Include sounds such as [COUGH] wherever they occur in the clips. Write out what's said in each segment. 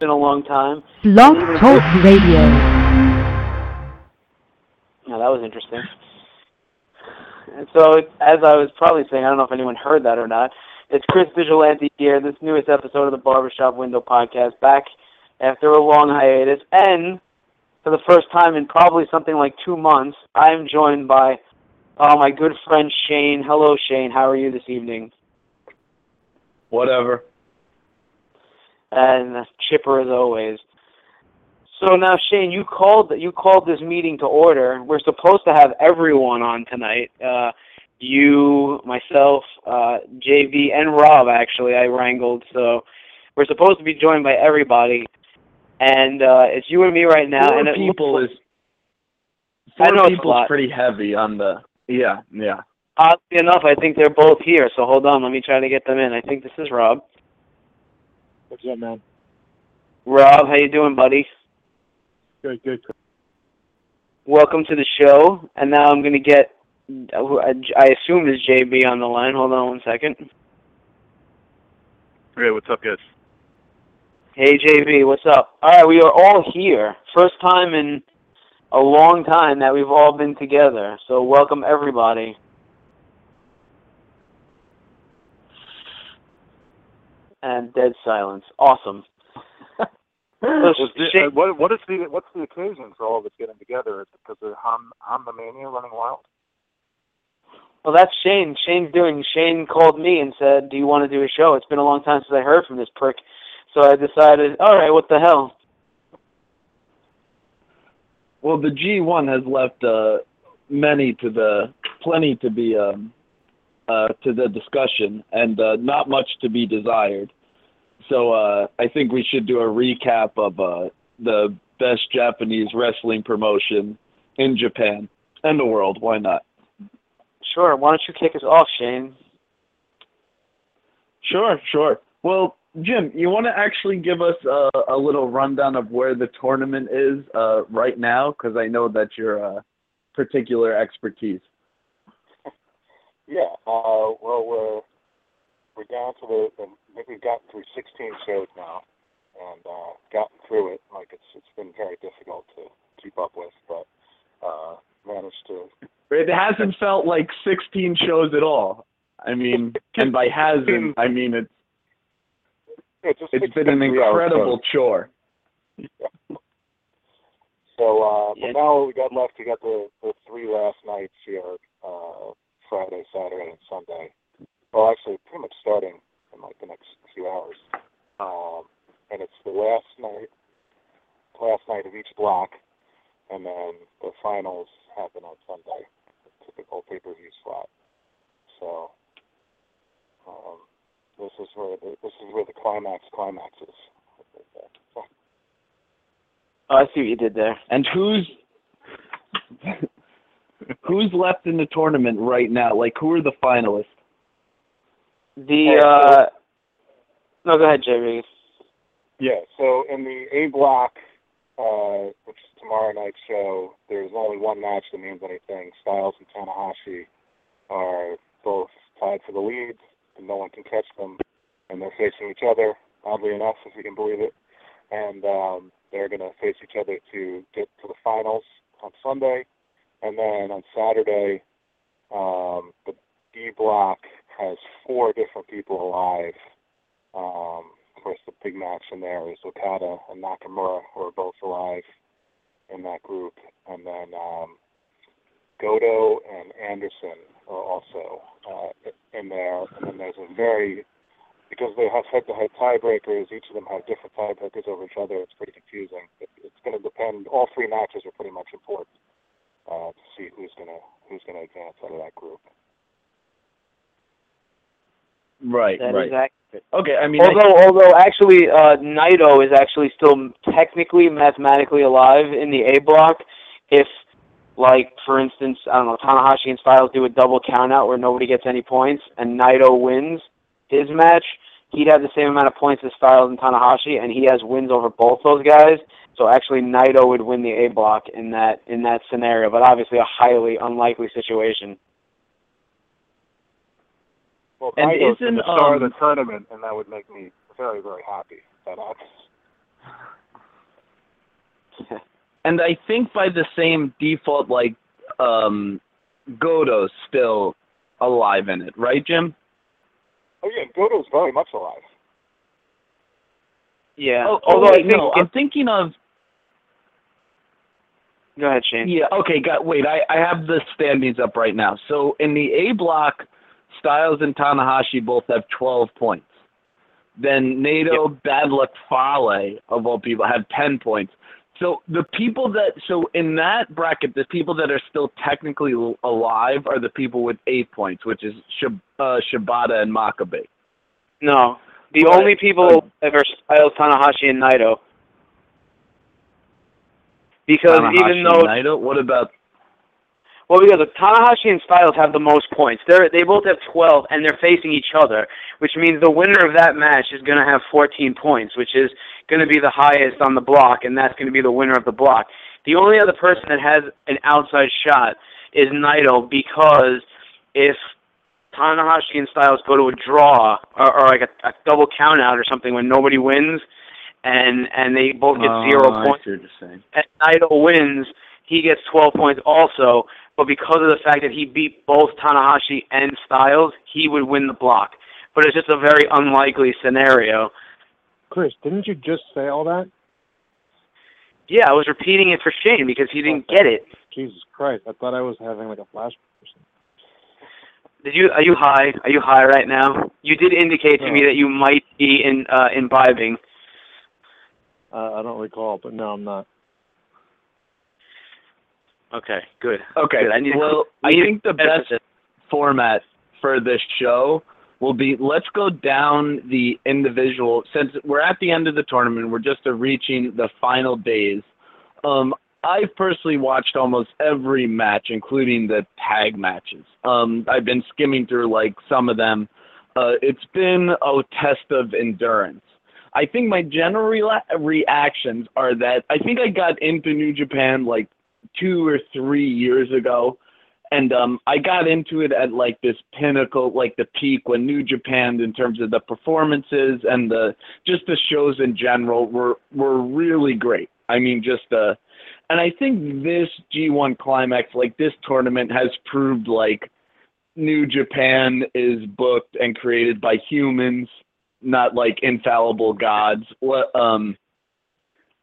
been a long time. Blog Talk Radio. Now that was interesting. And so, as I was probably saying, I don't know if anyone heard that or not. It's Chris Vigilante here. This newest episode of the Barbershop Window podcast, back after a long hiatus, and for the first time in probably something like two months, I am joined by uh, my good friend Shane. Hello, Shane. How are you this evening? Whatever. And chipper as always. So now, Shane, you called you called this meeting to order. We're supposed to have everyone on tonight. Uh, you, myself, uh, JB, and Rob. Actually, I wrangled. So we're supposed to be joined by everybody, and uh, it's you and me right now. Four and it people is I four know it's people is pretty heavy on the. Yeah, yeah. oddly enough, I think they're both here. So hold on, let me try to get them in. I think this is Rob. What's up, man? Rob, how you doing, buddy? Good, good. Welcome to the show. And now I'm going to get, I assume is JB on the line. Hold on one second. Hey, what's up, guys? Hey, JB, what's up? All right, we are all here. First time in a long time that we've all been together. So welcome, everybody. And dead silence. Awesome. Was [LAUGHS] the, uh, what, what is the what's the occasion for all of us getting together? Is it because of Ham the Mania running wild? Well, that's Shane. Shane's doing. Shane called me and said, "Do you want to do a show?" It's been a long time since I heard from this prick, so I decided, all right, what the hell? Well, the G1 has left uh, many to the plenty to be um, uh, to the discussion, and uh, not much to be desired. So uh, I think we should do a recap of uh, the best Japanese wrestling promotion in Japan and the world. Why not? Sure. Why don't you kick us off, Shane? Sure, sure. Well, Jim, you want to actually give us a, a little rundown of where the tournament is uh, right now? Because I know that's your uh, particular expertise. Yeah. Uh, well, we're we're down to the, the I think we've gotten through 16 shows now, and uh, gotten through it. Like it's it's been very difficult to keep up with, but uh, managed to. It hasn't felt like 16 shows at all. I mean, [LAUGHS] and by hasn't, I mean it's Yeah, just it's 16 been an incredible chore. So uh, Yeah. but now what we got left, we got the, the three last nights here, uh, Friday, Saturday, and Sunday. Well, actually, pretty much starting in like the next few hours. Um, and it's the last night, last night of each block, and then the finals happen on Sunday, typical pay-per-view slot. So um, this is where the, this is where the climax climax is. Oh, I see what you did there. And who's who's left in the tournament right now? Like, who are the finalists? The uh, no, go ahead, JB. Yeah, so in the A block, uh, which is tomorrow night's show, there's only one match that means anything. Styles and Tanahashi are both tied for the lead, and no one can catch them, and they're facing each other, oddly enough, if you can believe it. And um, they're going to face each other to get to the finals on Sunday. And then on Saturday, um, the B block has four different people alive. Um, of course, the big match in there is Okada and Nakamura, who are both alive in that group. And then um, Goto and Anderson are also uh, in there. And then there's a very, because they have head-to-head tiebreakers, each of them have different tiebreakers over each other. It's pretty confusing. It, it's going to depend. All three matches are pretty much important uh, to see who's going to who's going to advance out of that group. Right, That is right. accurate. Okay, I mean, I- Although, although actually, uh, Naito is actually still technically mathematically alive in the A block. If, like, for instance, I don't know, Tanahashi and Styles do a double count out where nobody gets any points, and Naito wins his match, he'd have the same amount of points as Styles and Tanahashi, and he has wins over both those guys. So actually, Naito would win the A block in that in that scenario, but obviously a highly unlikely situation. Well, And Naito's isn't, the star of um, the tournament, and that would make me very, very happy. That's [LAUGHS] and I think by the same default, like um, Goto's still alive in it, right, Jim? Oh yeah, Goto's very much alive. Yeah. Oh, oh, Although wait, I think no, I'm thinking of go ahead, Shane. Yeah. Okay. Got. Wait. I I have the standings up right now. So in the A block, Styles and Tanahashi both have 12 points. Then Naito, Bad Luck Fale of all people have 10 points. So the people that so in that bracket, the people that are still technically alive are the people with eight points, which is Shib, uh, Shibata and Makabe. No. The Right. only people that are Styles, Tanahashi, and Naito. Because Tanahashi even though Naito, what about Well, because Tanahashi and Styles have the most points. They're they both have 12, and they're facing each other, which means the winner of that match is going to have 14 points, which is going to be the highest on the block, and that's going to be the winner of the block. The only other person that has an outside shot is Naito, because if Tanahashi and Styles go to a draw or, or like a, a double count out or something when nobody wins, and and they both get zero Oh, points see saying. and Naito wins, he gets 12 points also. But because of the fact that he beat both Tanahashi and Styles, he would win the block. But it's just a very unlikely scenario. Chris, didn't you just say all that? Yeah, I was repeating it for Shane because he didn't get it. Jesus Christ! I thought I was having like a flash. or something. Did you? Are you high? Are you high right now? You did indicate to me that you might be in uh, imbibing. Uh, I don't recall, but no, I'm not. Okay, good. Okay. Good. I need well, I I think the best this. format for this show will be let's go down the individual since we're at the end of the tournament we're just uh, reaching the final days um i've personally watched almost every match including the tag matches um i've been skimming through like some of them uh it's been a test of endurance i think my general rela- reactions are that i think i got into new japan like two or three years ago and um I got into it at like this pinnacle, like the peak when New Japan in terms of the performances and the just the shows in general were were really great. I mean just uh and I think this G1 climax like this tournament has proved like New Japan is booked and created by humans, not like infallible gods. Um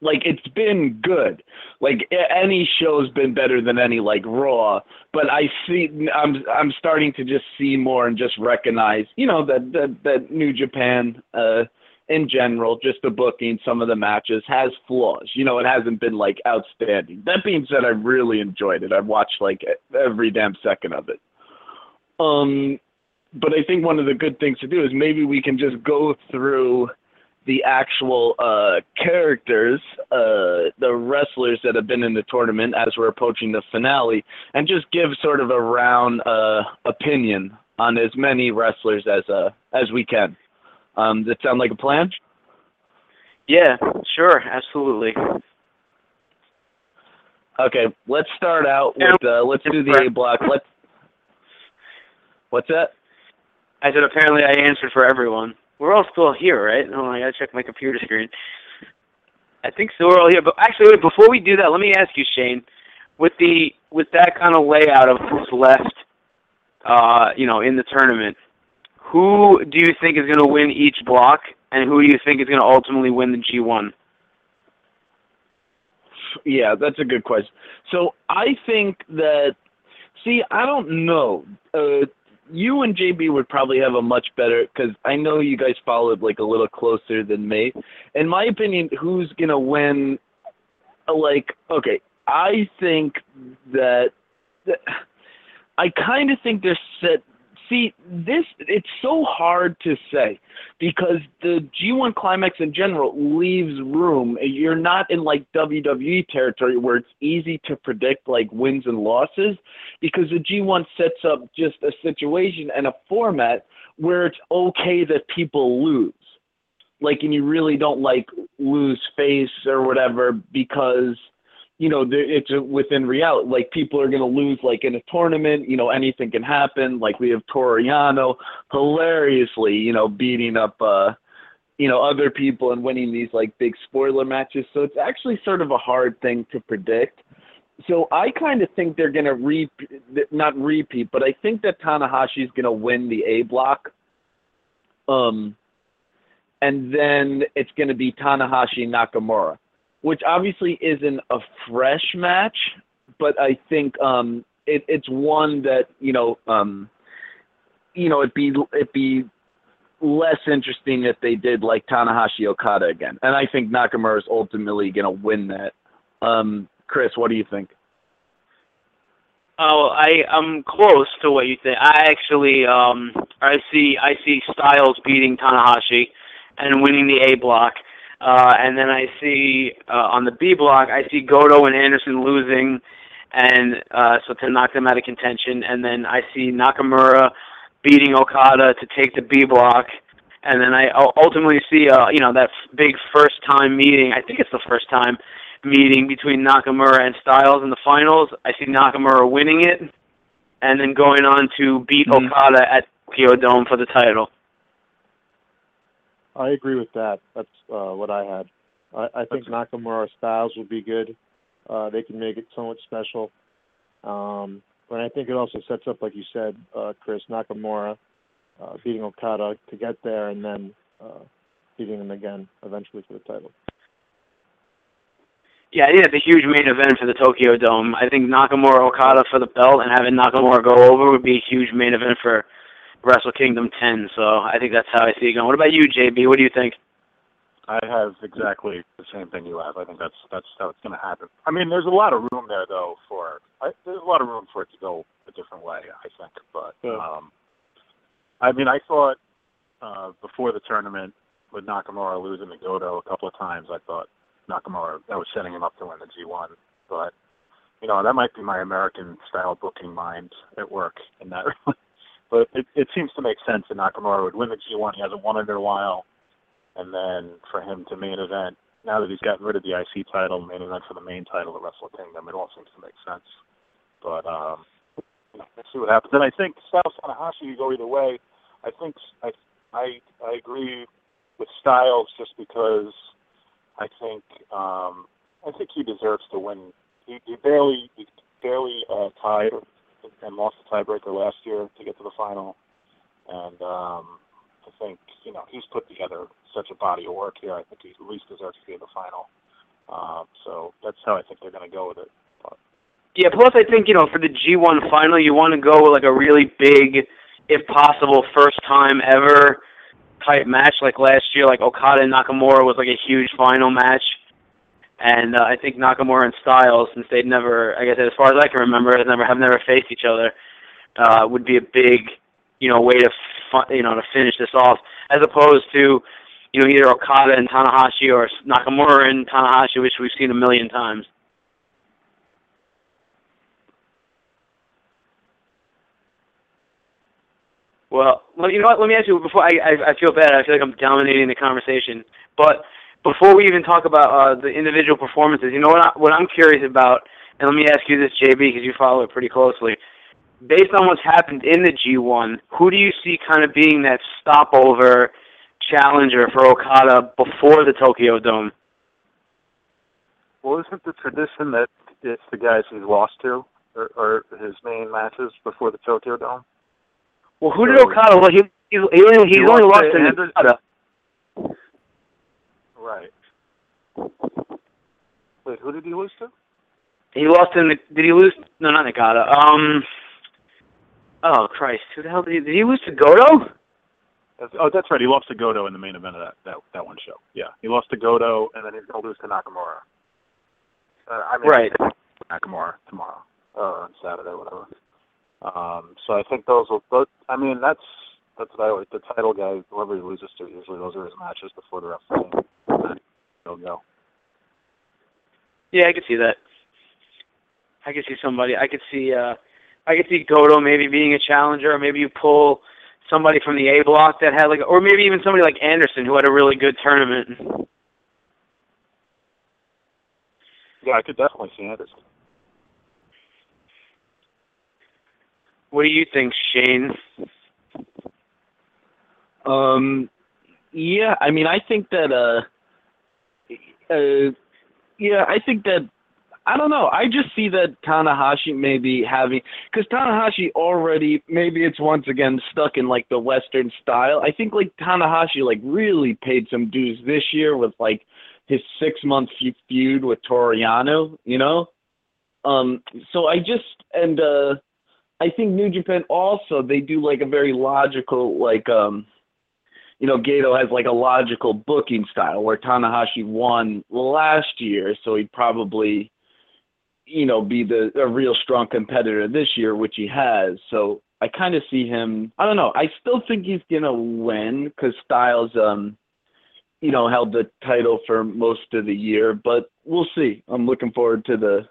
like it's been good. Like any show's been better than any like Raw, but I see I'm I'm starting to just see more and just recognize, you know, that that that New Japan uh in general, just the booking, some of the matches has flaws. You know, it hasn't been like outstanding. That being said, I really enjoyed it. I've watched like every damn second of it. Um but I think one of the good things to do is maybe we can just go through the actual uh, characters, uh, the wrestlers that have been in the tournament as we're approaching the finale, and just give sort of a round uh, opinion on as many wrestlers as uh, as we can. Um, does that sound like a plan? Yeah, sure, absolutely. Okay, let's start out with uh, let's do the A block. Let's. What's that? I said apparently I answered for everyone. We're all still here, right? Oh, I gotta check my computer screen. I think so. We're all here, but actually, wait, before we do that, let me ask you, Shane, with the with that kind of layout of who's left, uh, you know, in the tournament, who do you think is going to win each block, and who do you think is going to ultimately win the G1? Yeah, that's a good question. So I think that, see, I don't know. Uh, you and JB would probably have a much better because I know you guys followed like a little closer than me. In my opinion, who's gonna win? Like, okay, I think that, that I kind of think they're set. See, this it's so hard to say because the G1 climax in general leaves room. You're not in like WWE territory where it's easy to predict like wins and losses because the G1 sets up just a situation and a format where it's okay that people lose. Like, and you really don't like lose face or whatever because you know, it's within reality. Like people are going to lose, like in a tournament. You know, anything can happen. Like we have Toru Yano hilariously, you know, beating up uh, you know other people and winning these like big spoiler matches. So it's actually sort of a hard thing to predict. So I kind of think they're gonna re not repeat, but I think that Tanahashi's gonna win the A block. Um, and then it's gonna be Tanahashi Nakamura, which obviously isn't a fresh match, but I think um it, it's one that you know um you know it'd be it'd be less interesting if they did like Tanahashi Okada again. And I think Nakamura is ultimately going to win that. Um, Chris, what do you think? Oh, I I'm close to what you think. I actually um I see I see Styles beating Tanahashi and winning the A block. Uh and then I see uh on the B block I see Goto and Anderson losing and uh so to knock them out of contention and then I see Nakamura beating Okada to take the B block and then I ultimately see uh you know that big first time meeting. I think it's the first time meeting between Nakamura and Styles in the finals. I see Nakamura winning it, and then going on to beat Mhm. Okada at Tokyo Dome for the title. I agree with that. That's uh, what I had. I, I think Nakamura Styles would be good. Uh, they can make it so somewhat special. Um, but I think it also sets up, like you said, uh, Chris Nakamura uh, beating Okada to get there, and then uh, beating him again eventually for the title. Yeah, I think that's a huge main event for the Tokyo Dome. I think Nakamura Okada for the belt and having Nakamura go over would be a huge main event for Wrestle Kingdom 10. So I think that's how I see it going. What about you, JB? What do you think? I have exactly the same thing you have. I think that's that's how it's going to happen. I mean, there's a lot of room there though for I, there's a lot of room for it to go a different way. I think, but Yeah. um, I mean, I thought uh, before the tournament with Nakamura losing to Goto a couple of times, I thought Nakamura that was setting him up to win the G1. But you know, that might be my American style booking mind at work in that. [LAUGHS] but it, it seems to make sense that Nakamura would win the G1. He hasn't won it in a while and then for him to main event now that he's gotten rid of the IC title, main event for the main title of Wrestle Kingdom, it all seems to make sense. But um, you know, let's see what happens. And I think Styles Tanahashi you go either way. I think I I I agree with Styles just because I think um, I think he deserves to win. He, he barely he barely uh, tied and lost the tiebreaker last year to get to the final, and um, I think you know he's put together such a body of work here. I think he at least deserves to be in the final. Um, so that's how I think they're going to go with it. But, Yeah, plus I think, you know, for the G1 final, you want to go with like a really big, if possible, first time ever type match like last year. Like Okada and Nakamura was like a huge final match. And uh, I think Nakamura and Styles, since they'd never, I guess as far as I can remember, have never have never faced each other, uh, would be a big, you know, way to, fu- you know, to finish this off, as opposed to, you know, either Okada and Tanahashi or Nakamura and Tanahashi, which we've seen a million times. Well, you know what? Let me ask you before I, I I feel bad. I feel like I'm dominating the conversation. But before we even talk about uh, the individual performances, you know what? I, what I'm curious about, and let me ask you this, JB, because you follow it pretty closely. Based on what's happened in the G1, who do you see kind of being that stopover challenger for Okada before the Tokyo Dome? well, isn't the tradition that it's the guys he's lost to or, or his main matches before the Tokyo Dome? Well, who did Okada? Well, he he, he he's He only lost to. Okada. Right. Wait, who did he lose to? He lost in the. Did he lose? No, not Nakata. Um. Oh Christ! Who the hell did he? Did he lose to Goto? That's, oh, that's right. He lost to Goto in the main event of that that, that one show. Yeah, he lost to Goto, and then he's to lose to Nakamura. Uh, I mean, Right. Nakamura tomorrow or on Saturday, whatever. Um, so I think those will. Those, I mean, that's that's what I always. The title guy, whoever he loses to, usually those are his matches before the rest of the game. He'll go. Yeah, I could see that. I could see somebody. I could see. uh I could see Goto maybe being a challenger, or maybe you pull somebody from the A block that had like, or maybe even somebody like Anderson who had a really good tournament. Yeah, I could definitely see Anderson. What do you think, Shane? Um, Yeah, I mean, I think that, uh, uh, yeah, I think that, I don't know. I just see that Tanahashi maybe having, because Tanahashi already, maybe it's once again stuck in like the Western style. I think like Tanahashi like really paid some dues this year with like his six month feud with Toru Yano, you know? Um, so I just, and, uh, I think New Japan also, they do like a very logical, like, um, you know, Gedo has like a logical booking style where Tanahashi won last year, so he'd probably, you know, be the a real strong competitor this year, which he has. So I kind of see him. I don't know. I still think he's gonna win because Styles, um, you know, held the title for most of the year, but we'll see. I'm looking forward to the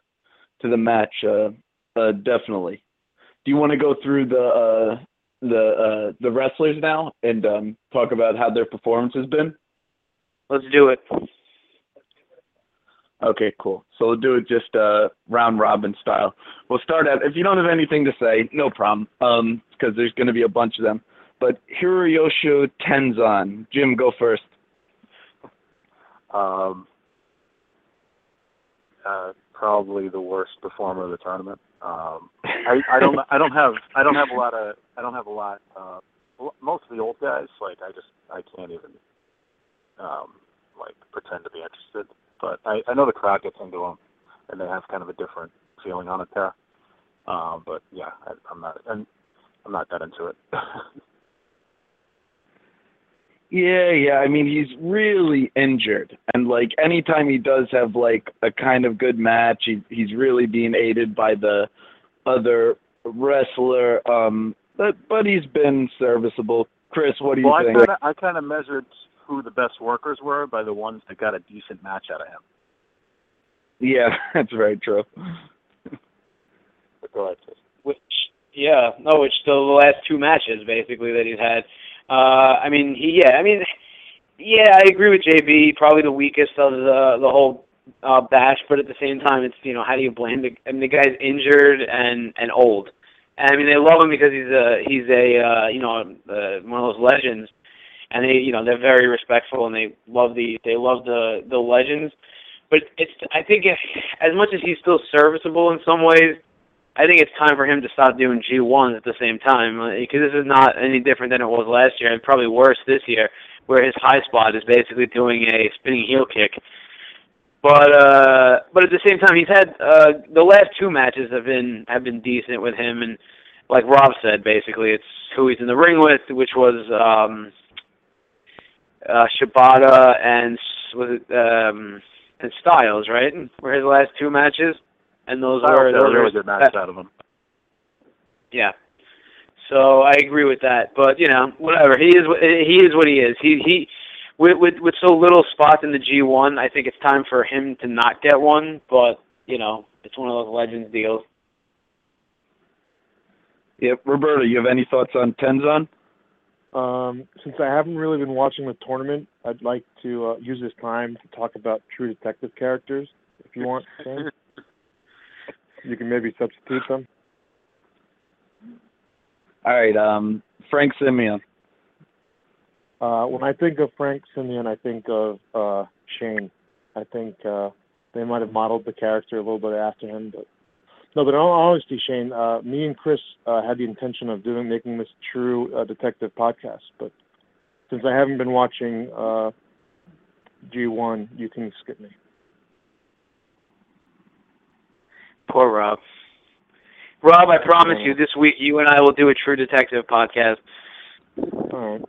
to the match. Uh, uh, definitely. Do you want to go through the uh, the uh, the wrestlers now and um, talk about how their performance has been? Let's do it. Okay, cool. So we'll do it just uh, round robin style. We'll start at if you don't have anything to say, no problem, um, because there's going to be a bunch of them. But Hiroyoshi Tenzan, Jim, go first. Um, uh, probably the worst performer of the tournament. Um, I, I don't I don't have I don't have a lot of I don't have a lot. Uh, most of the old guys like I just I can't even um, like pretend to be interested. But I, I know the crowd gets into them, and they have kind of a different feeling on it there. Um, but yeah, I, I'm not and I'm not that into it. [LAUGHS] Yeah, yeah. I mean, he's really injured, and like anytime he does have like a kind of good match, he, he's really being aided by the other wrestler. Um, but but he's been serviceable. Chris, what do you well, think? I kind of I kind of measured who the best workers were by the ones that got a decent match out of him. Yeah, [LAUGHS] that's very true. But go ahead, Chris. Which, yeah, no, which the last two matches basically that he's had. Uh, I mean, he, yeah, I mean, yeah, I agree with JB. Probably the weakest of the the whole uh, bash, but at the same time, it's you know how do you blame the? I mean, the guy's injured and and old. And I mean, they love him because he's a he's a uh, you know uh, one of those legends, and they you know they're very respectful and they love the they love the the legends. But it's I think if, as much as he's still serviceable in some ways, I think it's time for him to stop doing G1s at the same time because this is not any different than it was last year, and probably worse this year, where his high spot is basically doing a spinning heel kick. But uh, but at the same time, he's had uh, the last two matches have been have been decent with him, and like Rob said, basically it's who he's in the ring with, which was um, uh, Shibata and was it um, and Styles, right? Were his last two matches and those Styles are had a those really are good match out of him. yeah. So I agree with that, but you know, whatever. He is he is what he is. He he with with with so little spots in the G1, I think it's time for him to not get one. But you know, it's one of those legends deals. Yep, Roberto, you have any thoughts on Tenzan? Um, since I haven't really been watching the tournament, I'd like to uh, use this time to talk about True Detective characters. If you want, Shane. [LAUGHS] you can maybe substitute them. All right, um, Frank Semyon. Uh, when I think of Frank Semyon, I think of uh, Shane. I think uh, they might have modeled the character a little bit after him, but no. But in all honesty, Shane, uh, me and Chris uh, had the intention of doing making this true uh, detective podcast, but since I haven't been watching uh, G1, you can skip me. Poor Rob. Rob, I promise you, this week you and I will do a True Detective podcast. All right.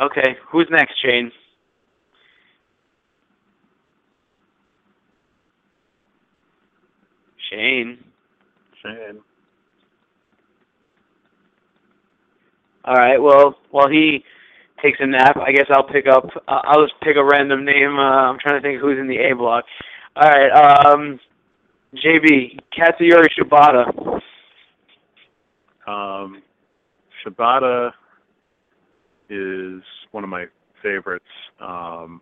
Okay, who's next, Shane? Shane. Shane. All right. Well, while he takes a nap, I guess I'll pick up. Uh, I'll just pick a random name. Uh, I'm trying to think who's in the A block. All right. Um, JB Katsuyori Shibata. Um, Shibata is one of my favorites. Um,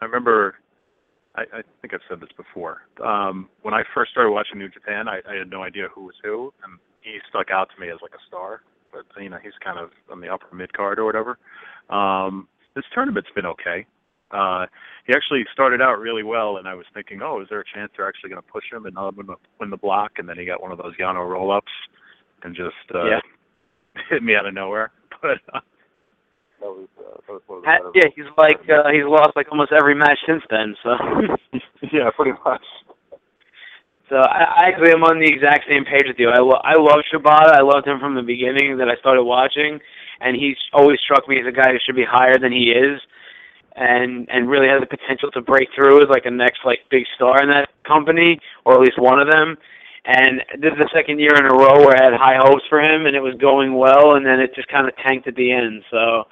I remember, I, I think I've said this before. Um, when I first started watching New Japan, I, I had no idea who was who, and he stuck out to me as like a star. But you know He's kind of on the upper mid card or whatever. Um, this tournament's been okay. Uh, he actually started out really well, and I was thinking, oh, is there a chance they're actually going to push him and not win the, win the block? And then he got one of those Yano roll ups and just uh, Yeah. [LAUGHS] hit me out of nowhere. [LAUGHS] But uh, That was, uh, that was one of the better yeah, he's like uh, he's lost like almost every match since then. So, [LAUGHS] yeah, pretty much. So I, I actually am on the exact same page with you. I lo- I love Shibata. I loved him from the beginning that I started watching, and he's always struck me as a guy who should be higher than he is, and and really has the potential to break through as like a next like big star in that company, or at least one of them. And this is the second year in a row where I had high hopes for him, and it was going well, and then it just kind of tanked at the end. So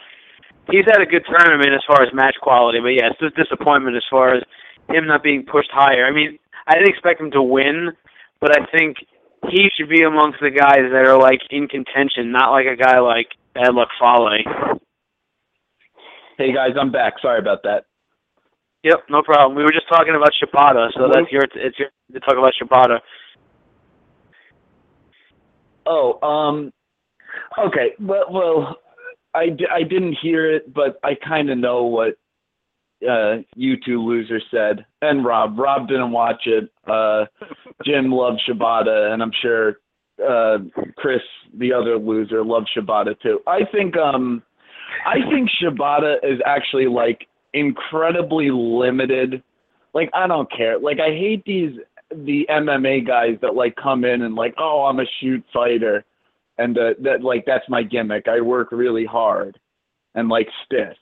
he's had a good tournament as far as match quality, but yeah, it's just disappointment as far as him not being pushed higher. I mean, I didn't expect him to win, but I think he should be amongst the guys that are like in contention, not like a guy like Bad Luck Fale. Hey guys, I'm back. Sorry about that. Yep, no problem. We were just talking about Shibata, so that's your it's your to talk about Shibata. Oh, um, okay. Well, well, I, I didn't hear it, but I kind of know what uh, you two losers said, and Rob. Rob didn't watch it. Uh, [LAUGHS] Jim loved Shibata, and I'm sure uh, Chris, the other loser, loved Shibata too. I think um, I think Shibata is actually like incredibly limited. Like I don't care. Like I hate these the MMA guys that like come in and like, oh, I'm a shoot fighter, and uh, that like that's my gimmick. I work really hard, and like stiff,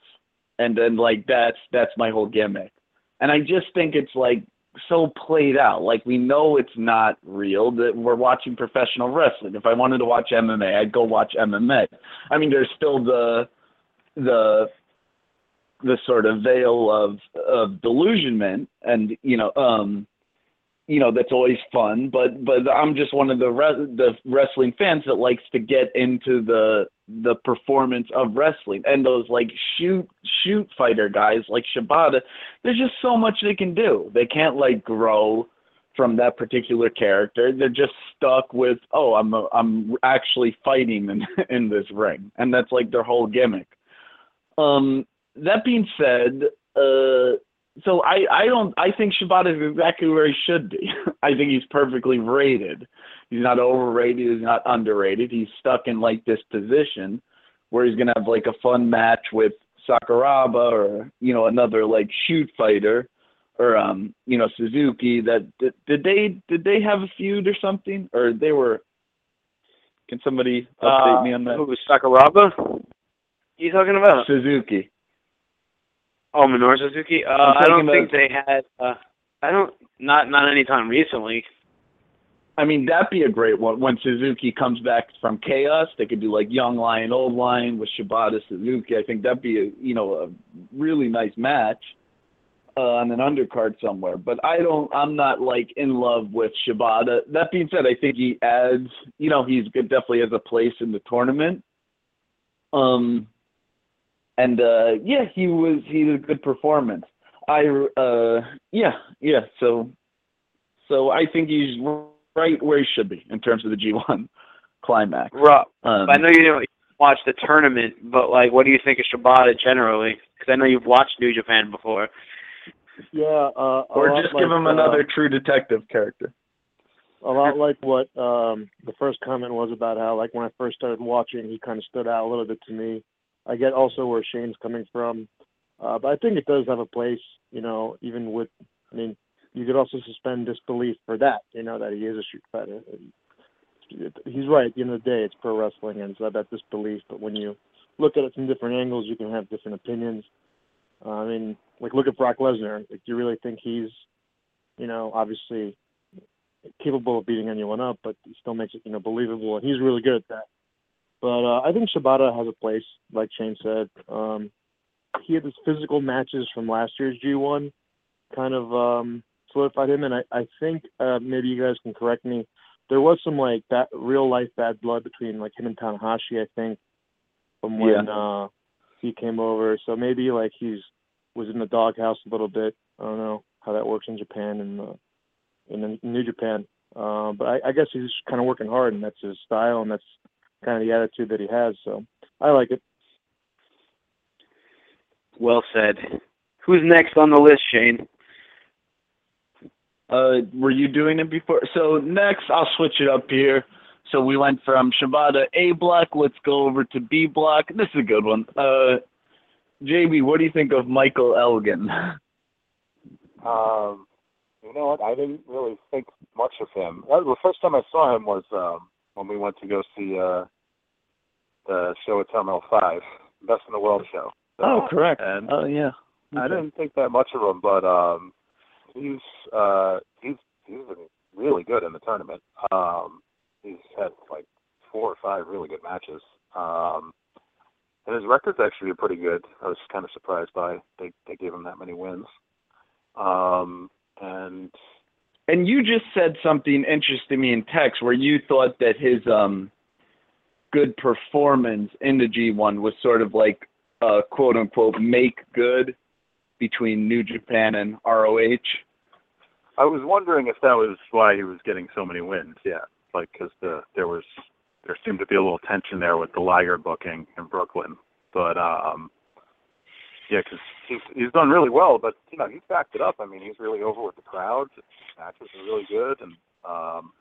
and then like that's that's my whole gimmick. And I just think it's like so played out. Like we know it's not real. That we're watching professional wrestling. If I wanted to watch MMA, I'd go watch MMA. I mean, there's still the the the sort of veil of of delusionment, and you know, um, you know that's always fun but but i'm just one of the the wrestling fans that likes to get into the the performance of wrestling. And those like shoot shoot fighter guys like shibata there's just so much they can do. They can't like grow from that particular character. They're just stuck with oh i'm a, i'm actually fighting in [LAUGHS] in this ring. And that's like their whole gimmick. Um that being said uh so I, I don't I think Shibata is exactly where he should be. [LAUGHS] I think he's perfectly rated. He's not overrated, he's not underrated. He's stuck in like this position where he's gonna have like a fun match with Sakuraba or you know another like shoot fighter or um you know Suzuki that did, did they did they have a feud or something or they were can somebody update Uh, me on that Who was Sakuraba? You talking about? Suzuki Oh, Minoru Suzuki. Uh, I'm don't think they had. Uh, I don't. Not not anytime recently. I mean, that'd be a great one. When Suzuki comes back from chaos, they could do like young lion, old lion with Shibata Suzuki. I think that'd be a you know a really nice match uh, on an undercard somewhere. But I don't. I'm not like in love with Shibata. That being said, I think he adds. You know, he's good. Definitely has a place in the tournament. Um, and uh, yeah, he was. He was a good performance. I uh, yeah, yeah. So, so I think he's right where he should be in terms of the G1 [LAUGHS] climax. Rob, Um, I know you didn't watch the tournament, but like, what do you think of Shibata generally? Because I know you've watched New Japan before. Yeah, uh, or lot just like, give him uh, another true detective character. a lot like what um the first comment was about how like when I first started watching he kind of stood out a little bit to me. I get also where Shane's coming from. Uh but I think it does have a place, you know, even with I mean, you could also suspend disbelief for that, you know, that he is a shoot fighter. He's right, at the end of the day it's pro wrestling and it's that disbelief, but when you look at it from different angles you can have different opinions. Uh, I mean, like look at Brock Lesnar. Like, do you really think he's, you know, obviously capable of beating anyone up, but he still makes it, you know, believable, and he's really good at that. But uh, I think Shibata has a place, like Shane said. Um, he had his physical matches from last year's G1, kind of um, solidified him, and I, I think uh, maybe you guys can correct me. There was some like that real life bad blood between like him and Tanahashi, I think, from when uh, he came over. So maybe like he's was in the doghouse a little bit. I don't know how that works in Japan and uh, in New Japan. Uh, but I, I guess he's kind of working hard, and that's his style, and that's kind of the attitude that he has. So I like it. Well said. Who's next on the list, Shane? Uh, were you doing it before? So next, I'll switch it up here. So we went from Shibata A block. Let's go over to B block. This is a good one. Uh, JB, what do you think of Michael Elgin? Um, you know what? I didn't really think much of him. Uh, The first time I saw him was um, when we went to go see uh, the show at Terminal Five, Best in the World show. Oh, correct. And Oh, yeah. I didn't think that much of him, but um, he's uh, he's he's been really good in the tournament. Um, he's had like four or five really good matches. Um, and his record's actually pretty good. I was kind of surprised by they they gave him that many wins. Um, and And you just said something interesting me in text where you thought that his um good performance in the G1 was sort of like uh quote unquote make good between New Japan and ROH. I was wondering if that was why he was getting so many wins. Yeah, like because the there was there seemed to be a little tension there with the Liger booking in Brooklyn, but um, yeah, because he's he's done really well, but you know he's backed it up. I mean, he's really over with the crowd. His matches are really good, and um,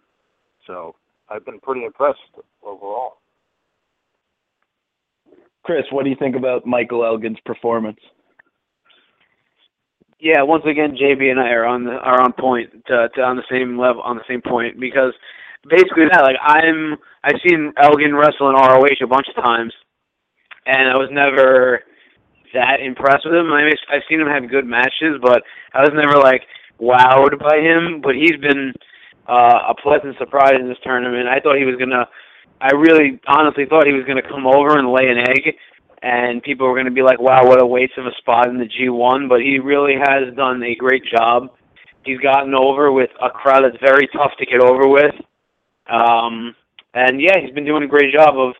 so I've been pretty impressed overall. Chris, what do you think about Michael Elgin's performance? Yeah, once again, JB and I are on the are on point to, to on the same level on the same point because basically that like I'm I've seen Elgin wrestle in ROH a bunch of times, and I was never that impressed with him. I mean, I've seen him have good matches, but I was never like wowed by him. But he's been uh, a pleasant surprise in this tournament. I thought he was gonna. I really honestly thought he was gonna come over and lay an egg and people were to be like, "Wow, what a waste of a spot in the G1." But he really has done a great job. He's gotten over with a crowd that's very tough to get over with, um, and yeah, he's been doing a great job of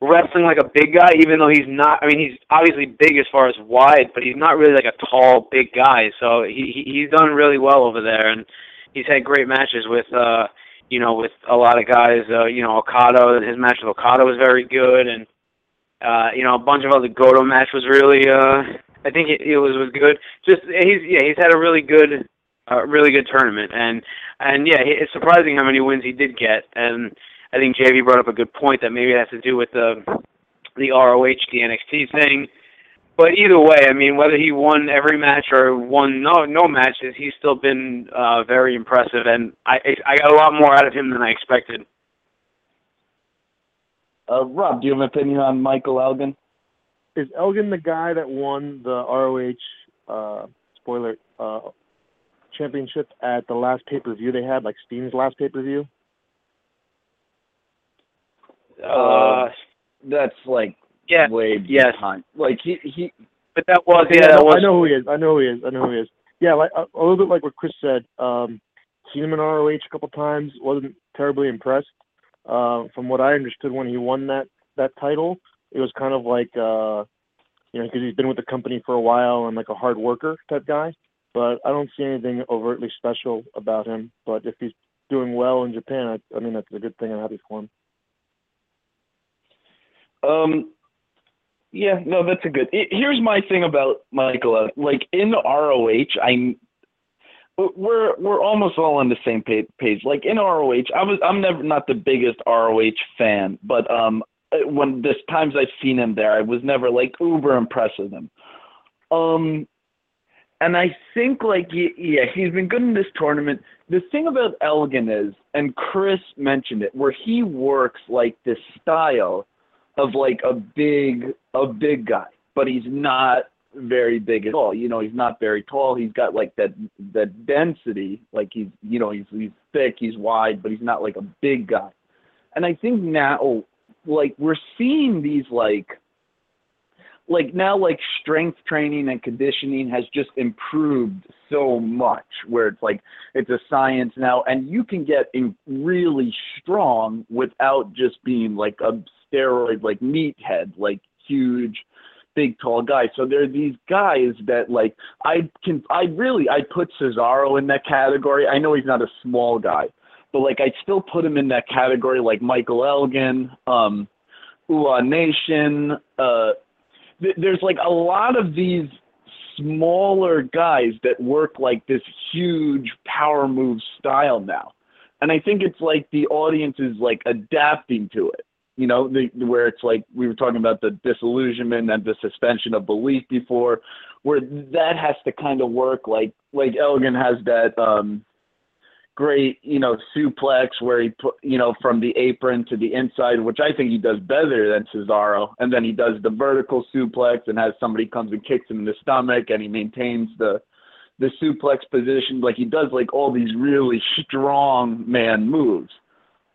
wrestling like a big guy, even though he's not. I mean, he's obviously big as far as wide, but he's not really like a tall, big guy. So he he- he's done really well over there, and he's had great matches with. uh you know, with a lot of guys, uh, you know, Okada, his match with Okada was very good, and uh, you know, a bunch of other Goto match was really, uh, I think it, it was was good. Just he's yeah, he's had a really good, uh, really good tournament, and and yeah, it's surprising how many wins he did get. And I think JB brought up a good point that maybe it has to do with the the ROH, the NXT thing. But either way, I mean, whether he won every match or won no no matches, he's still been uh, very impressive, and I I got a lot more out of him than I expected. Uh, Rob, do you have an opinion on Michael Elgin? Is Elgin the guy that won the ROH uh, spoiler uh, championship at the last pay per view they had, like Steen's last pay per view? Uh, That's like yeah, way yes. behind. Like he he but that was yeah, I, that know, was I know who he is. I know who he is. I know who he is. Yeah, like a, a little bit like what Chris said. Um, seen him in ROH a couple times. wasn't terribly impressed. Uh, from what I understood when he won that that title, it was kind of like uh, you know because he's been with the company for a while and like a hard worker type guy. But I don't see anything overtly special about him. But if he's doing well in Japan, I, I mean that's a good thing. I'm happy for him. Um, yeah, no, that's a good. i here's my thing about Michael. Like in ROH, I'm we're we're almost all on the same page. Like in ROH, I was I'm never not the biggest ROH fan, but um, when there's times I've seen him there, I was never like uber impressed with him. Um, and I think like yeah, he's been good in this tournament. The thing about Elgin is, and Chris mentioned it, where he works like this style of like a big a big guy, but he's not very big at all. You know, he's not very tall. He's got like that that density. Like he's you know he's he's thick, he's wide, but he's not like a big guy. And I think now like we're seeing these like like now like strength training and conditioning has just improved so much where it's like it's a science now and you can get in really strong without just being like a steroid like meathead like huge big tall guy so there are these guys that like i can i really i put cesaro in that category i know he's not a small guy but like I'd still put him in that category, like Michael Elgin, um, Nation. Uh, th- there's like a lot of these smaller guys that work like this huge power move style now, and I think it's like the audience is like adapting to it. You know, the, where it's like we were talking about the disillusionment and the suspension of belief before, where that has to kind of work like like Elgin has that um great, you know, suplex where he put, you know, from the apron to the inside, which I think he does better than Cesaro. And then he does the vertical suplex and has somebody comes and kicks him in the stomach and he maintains the the suplex position. Like he does like all these really strong man moves.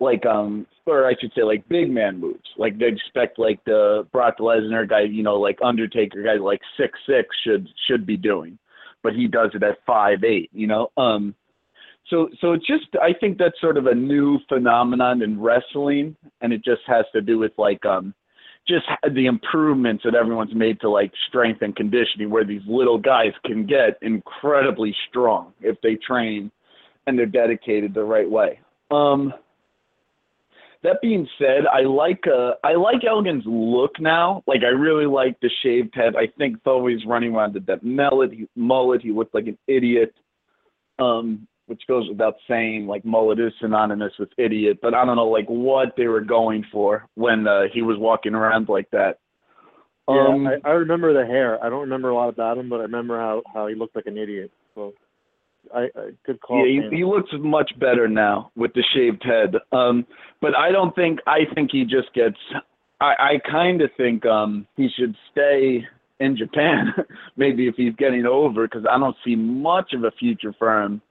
Like um or I should say like big man moves. Like they expect like the Brock Lesnar guy, you know, like Undertaker guy like six six should should be doing. But he does it at five eight, you know? Um so so it's just I think that's sort of a new phenomenon in wrestling, and it just has to do with like um just the improvements that everyone's made to like strength and conditioning, where these little guys can get incredibly strong if they train and they're dedicated the right way. Um, that being said, I like uh I like Elgin's look now. Like I really like the shaved head. I think though he's running around with that mullet, he, mullet, he looked like an idiot. Um, which goes without saying, like mullet is synonymous with idiot, but I don't know like what they were going for when uh, he was walking around like that. Um, yeah, I, I remember the hair. I don't remember a lot about him, but I remember how how he looked like an idiot. So, I, I good call. Yeah, he, he looks much better now with the shaved head. Um, but I don't think I think he just gets. I I kind of think um he should stay in Japan. [LAUGHS] Maybe if he's getting over, because I don't see much of a future for him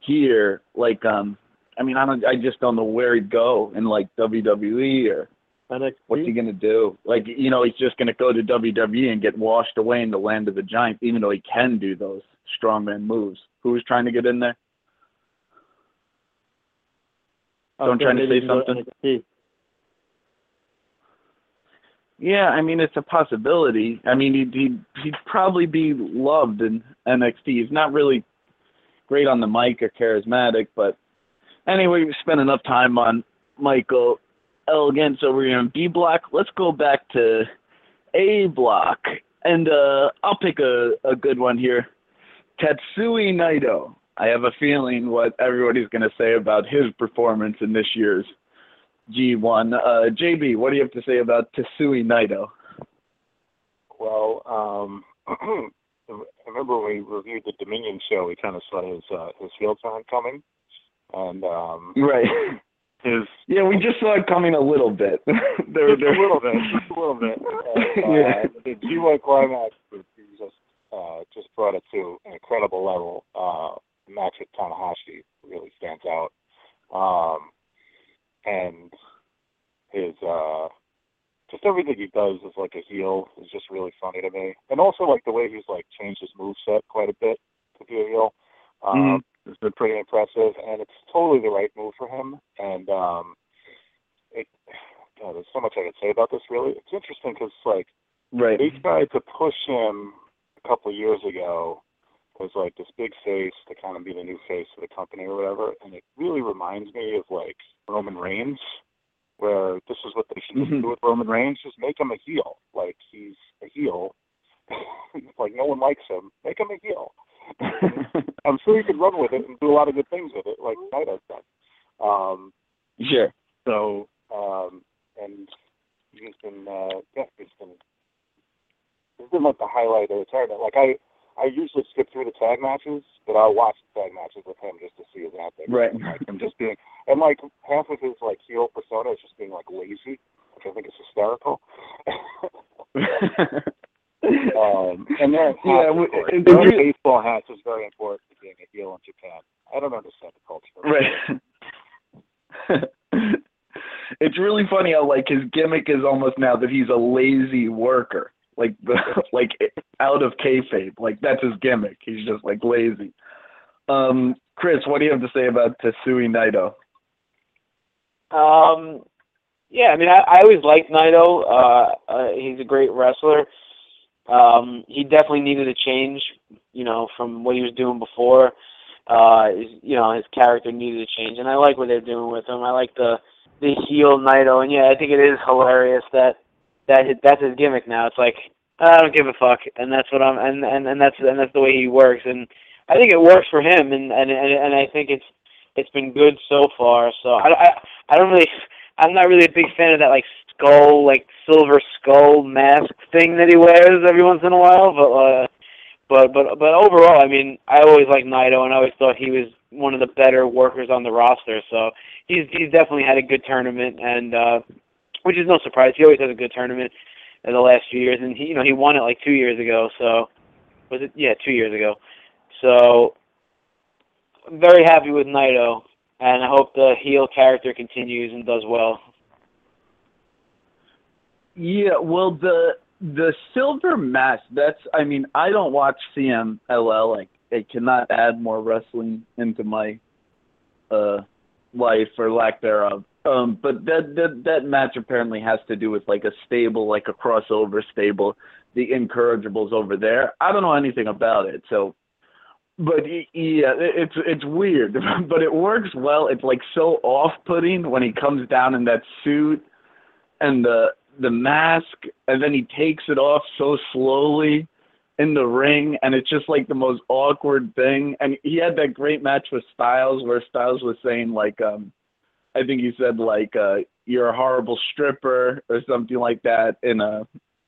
here, like um I mean I don't I just don't know where he'd go in like WWE or NXT? what's he gonna do? Like you know, he's just gonna go to WWE and get washed away in the land of the giants, even though he can do those strongman moves. Who's trying to get in there? Don't trying to say something. Yeah, I mean it's a possibility. I mean he'd he'd, he'd probably be loved in NXT. He's not really great on the mic or charismatic, but anyway, we spent enough time on Michael Elgin, so we're in B block. Let's go back to A block, and uh, I'll pick a, a good one here. Tetsuya Naito. I have a feeling what everybody's going to say about his performance in this year's G1. Uh, JB, what do you have to say about Tetsuya Naito? Well, um, [CLEARS THROAT] I remember when we reviewed the Dominion show, we kind of saw his uh, his heel turn coming, and um, Right. his Yeah, we just saw it coming a little bit. [LAUGHS] there, just there, a little bit, just a little bit. [LAUGHS] And, uh, Yeah. The G1 climax was uh, just brought it to an incredible level. Uh, the match with Tanahashi really stands out, um, and his uh, just everything he does as like a heel is just really funny to me. And also like the way he's like changed his move set quite a bit to be a heel. Um Mhm. it's been pretty impressive and it's totally the right move for him. And um it God, there's so much I could say about this really. It's interesting because like right. they tried to push him a couple of years ago was like this big face to kind of be the new face of the company or whatever, and it really reminds me of like Roman Reigns, where this is what they should just do with Roman Reigns: just make him a heel. Like he's a heel. [LAUGHS] like no one likes him, make him a heel. [LAUGHS] I'm sure he could run with it and do a lot of good things with it, like Naito's done. Um, sure. so, um, and he's been, uh, yeah, he's been, been like the highlight of the tournament. Like I, I usually skip through the tag matches, but I'll watch the tag matches with him just to see his antics. Right. And, like him just being, and like half of his like heel persona is just being like lazy, which I think is hysterical. [LAUGHS] um, and then Yeah, hats, course. it- baseball hats is very important to being a heel in Japan. I don't understand the culture. right. [LAUGHS] it's really funny how like his gimmick is almost now that he's a lazy worker, like the [LAUGHS] like out of kayfabe. Like that's his gimmick. He's just like lazy. Um, Chris, what do you have to say about Tetsuya Naito? Um, yeah, I mean, I, I always liked Naito. Uh, uh, he's a great wrestler. Um, he definitely needed a change, you know, from what he was doing before. uh, is- you know, his character needed a change, and I like what they're doing with him. I like the the heel Naito, and yeah, I think it is hilarious that that his, that's his gimmick now. It's like I don't give a fuck, and that's what I'm, and and and that's and that's the way he works, and I think it works for him, and and and, and I think it's it's been good so far. So I, I I don't really I'm not really a big fan of that like skull like silver skull mask thing that he wears every once in a while, but uh but but but overall, I mean, I always liked Naito, and I always thought he was one of the better workers on the roster. So he's he's definitely had a good tournament, and uh which is no surprise. He always has a good tournament in the last few years, and he you know he won it like two years ago. So was it yeah two years ago? So I'm very happy with Naito, and I hope the heel character continues and does well. Yeah, well, the the silver mask. That's. I mean, I don't watch CMLL. Like, I cannot add more wrestling into my uh life or lack thereof. Um, but that that that match apparently has to do with like a stable, like a crossover stable. The incorrigibles over there. I don't know anything about it, so. But yeah, it's it's weird, [LAUGHS] but it works well. It's like so off-putting when he comes down in that suit and the the mask and then he takes it off so slowly in the ring and it's just like the most awkward thing and he had that great match with Styles where Styles was saying like um I think he said like uh you're a horrible stripper or something like that in uh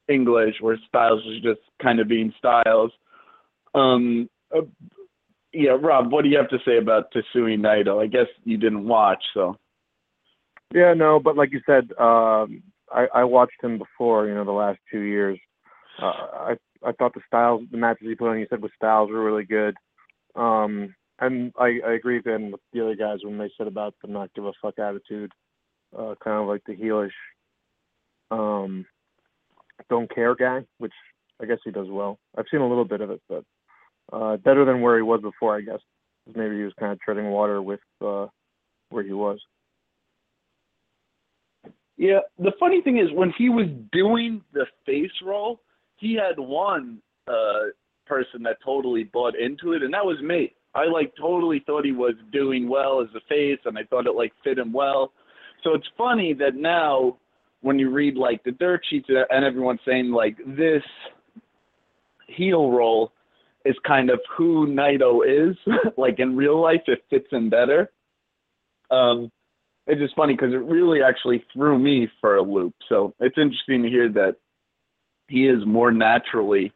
English where Styles was just kind of being Styles um uh, yeah Rob what do you have to say about Tetsuya Naito I guess you didn't watch so Yeah, no, but like you said, um, I, I watched him before. You know, the last two years. Uh, I I thought the styles, the matches he put on, you said with styles were really good. Um, and I I agree then with the other guys when they said about the not give a fuck attitude, uh, kind of like the heelish, um, don't care guy, which I guess he does well. I've seen a little bit of it, but uh, better than where he was before, I guess. Maybe he was kind of treading water with uh, where he was. Yeah, the funny thing is when he was doing the face roll, he had one uh person that totally bought into it and that was me. I like totally thought he was doing well as a face and I thought it like fit him well. So it's funny that now when you read like the dirt sheets and everyone's saying like this heel role is kind of who Naito is, [LAUGHS] like in real life it fits him better. Um it's just funny because it really actually threw me for a loop. So it's interesting to hear that he is more naturally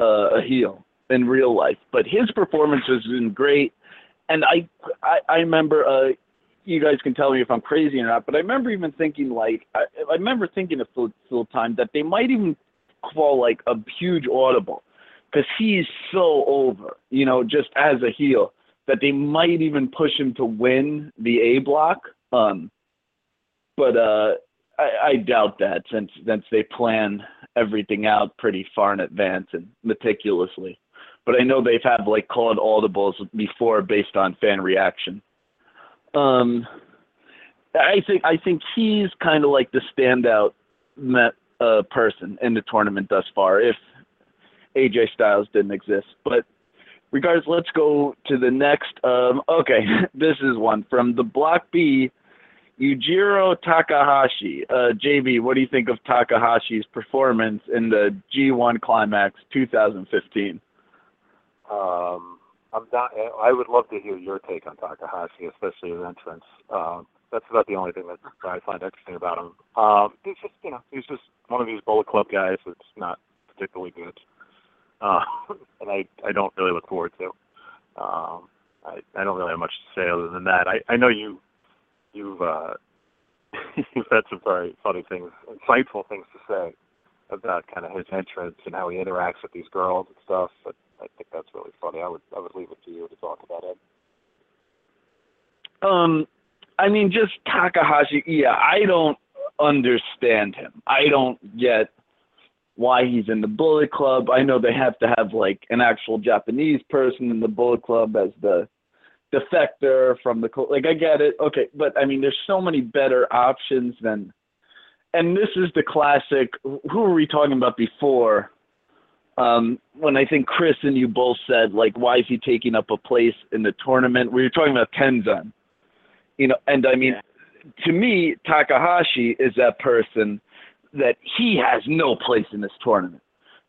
uh, a heel in real life. But his performance has been great, and I I, I remember. Uh, you guys can tell me if I'm crazy or not, but I remember even thinking like I, I remember thinking a full time that they might even call like a huge audible because he's so over, you know, just as a heel that they might even push him to win the A block. Um, but uh, I, I doubt that since since they plan everything out pretty far in advance and meticulously. But I know they've had like called audibles before based on fan reaction. Um, I think I think he's kind of like the standout met, uh, person in the tournament thus far. If AJ Styles didn't exist, but regardless, let's go to the next. Um, okay, [LAUGHS] this is one from the Block B. Yujiro Takahashi. Uh, JB, what do you think of Takahashi's performance in the G1 Climax 2015? Um, I'm not. I would love to hear your take on Takahashi, especially his entrance. Um, that's about the only thing that I find interesting about him. Um, he's just, you know, he's just one of these Bullet Club guys that's not particularly good, uh, [LAUGHS] and I I don't really look forward to. Um, I I don't really have much to say other than that. I I know you you've uh, [LAUGHS] you've had some very funny things, insightful things to say about kind of his entrance and how he interacts with these girls and stuff. But I think that's really funny. I would I would leave it to you to talk about it. Um, I mean, just Takahashi. Yeah, I don't understand him. I don't get why he's in the Bullet Club. I know they have to have like an actual Japanese person in the Bullet Club as the defector from the like. I get it. Okay, but I mean, there's so many better options than. And this is the classic. Who were we talking about before? Um, when I think Chris and you both said like, why is he taking up a place in the tournament? We were talking about Tenzan, you know, and I mean, to me, Takahashi is that person that he has no place in this tournament,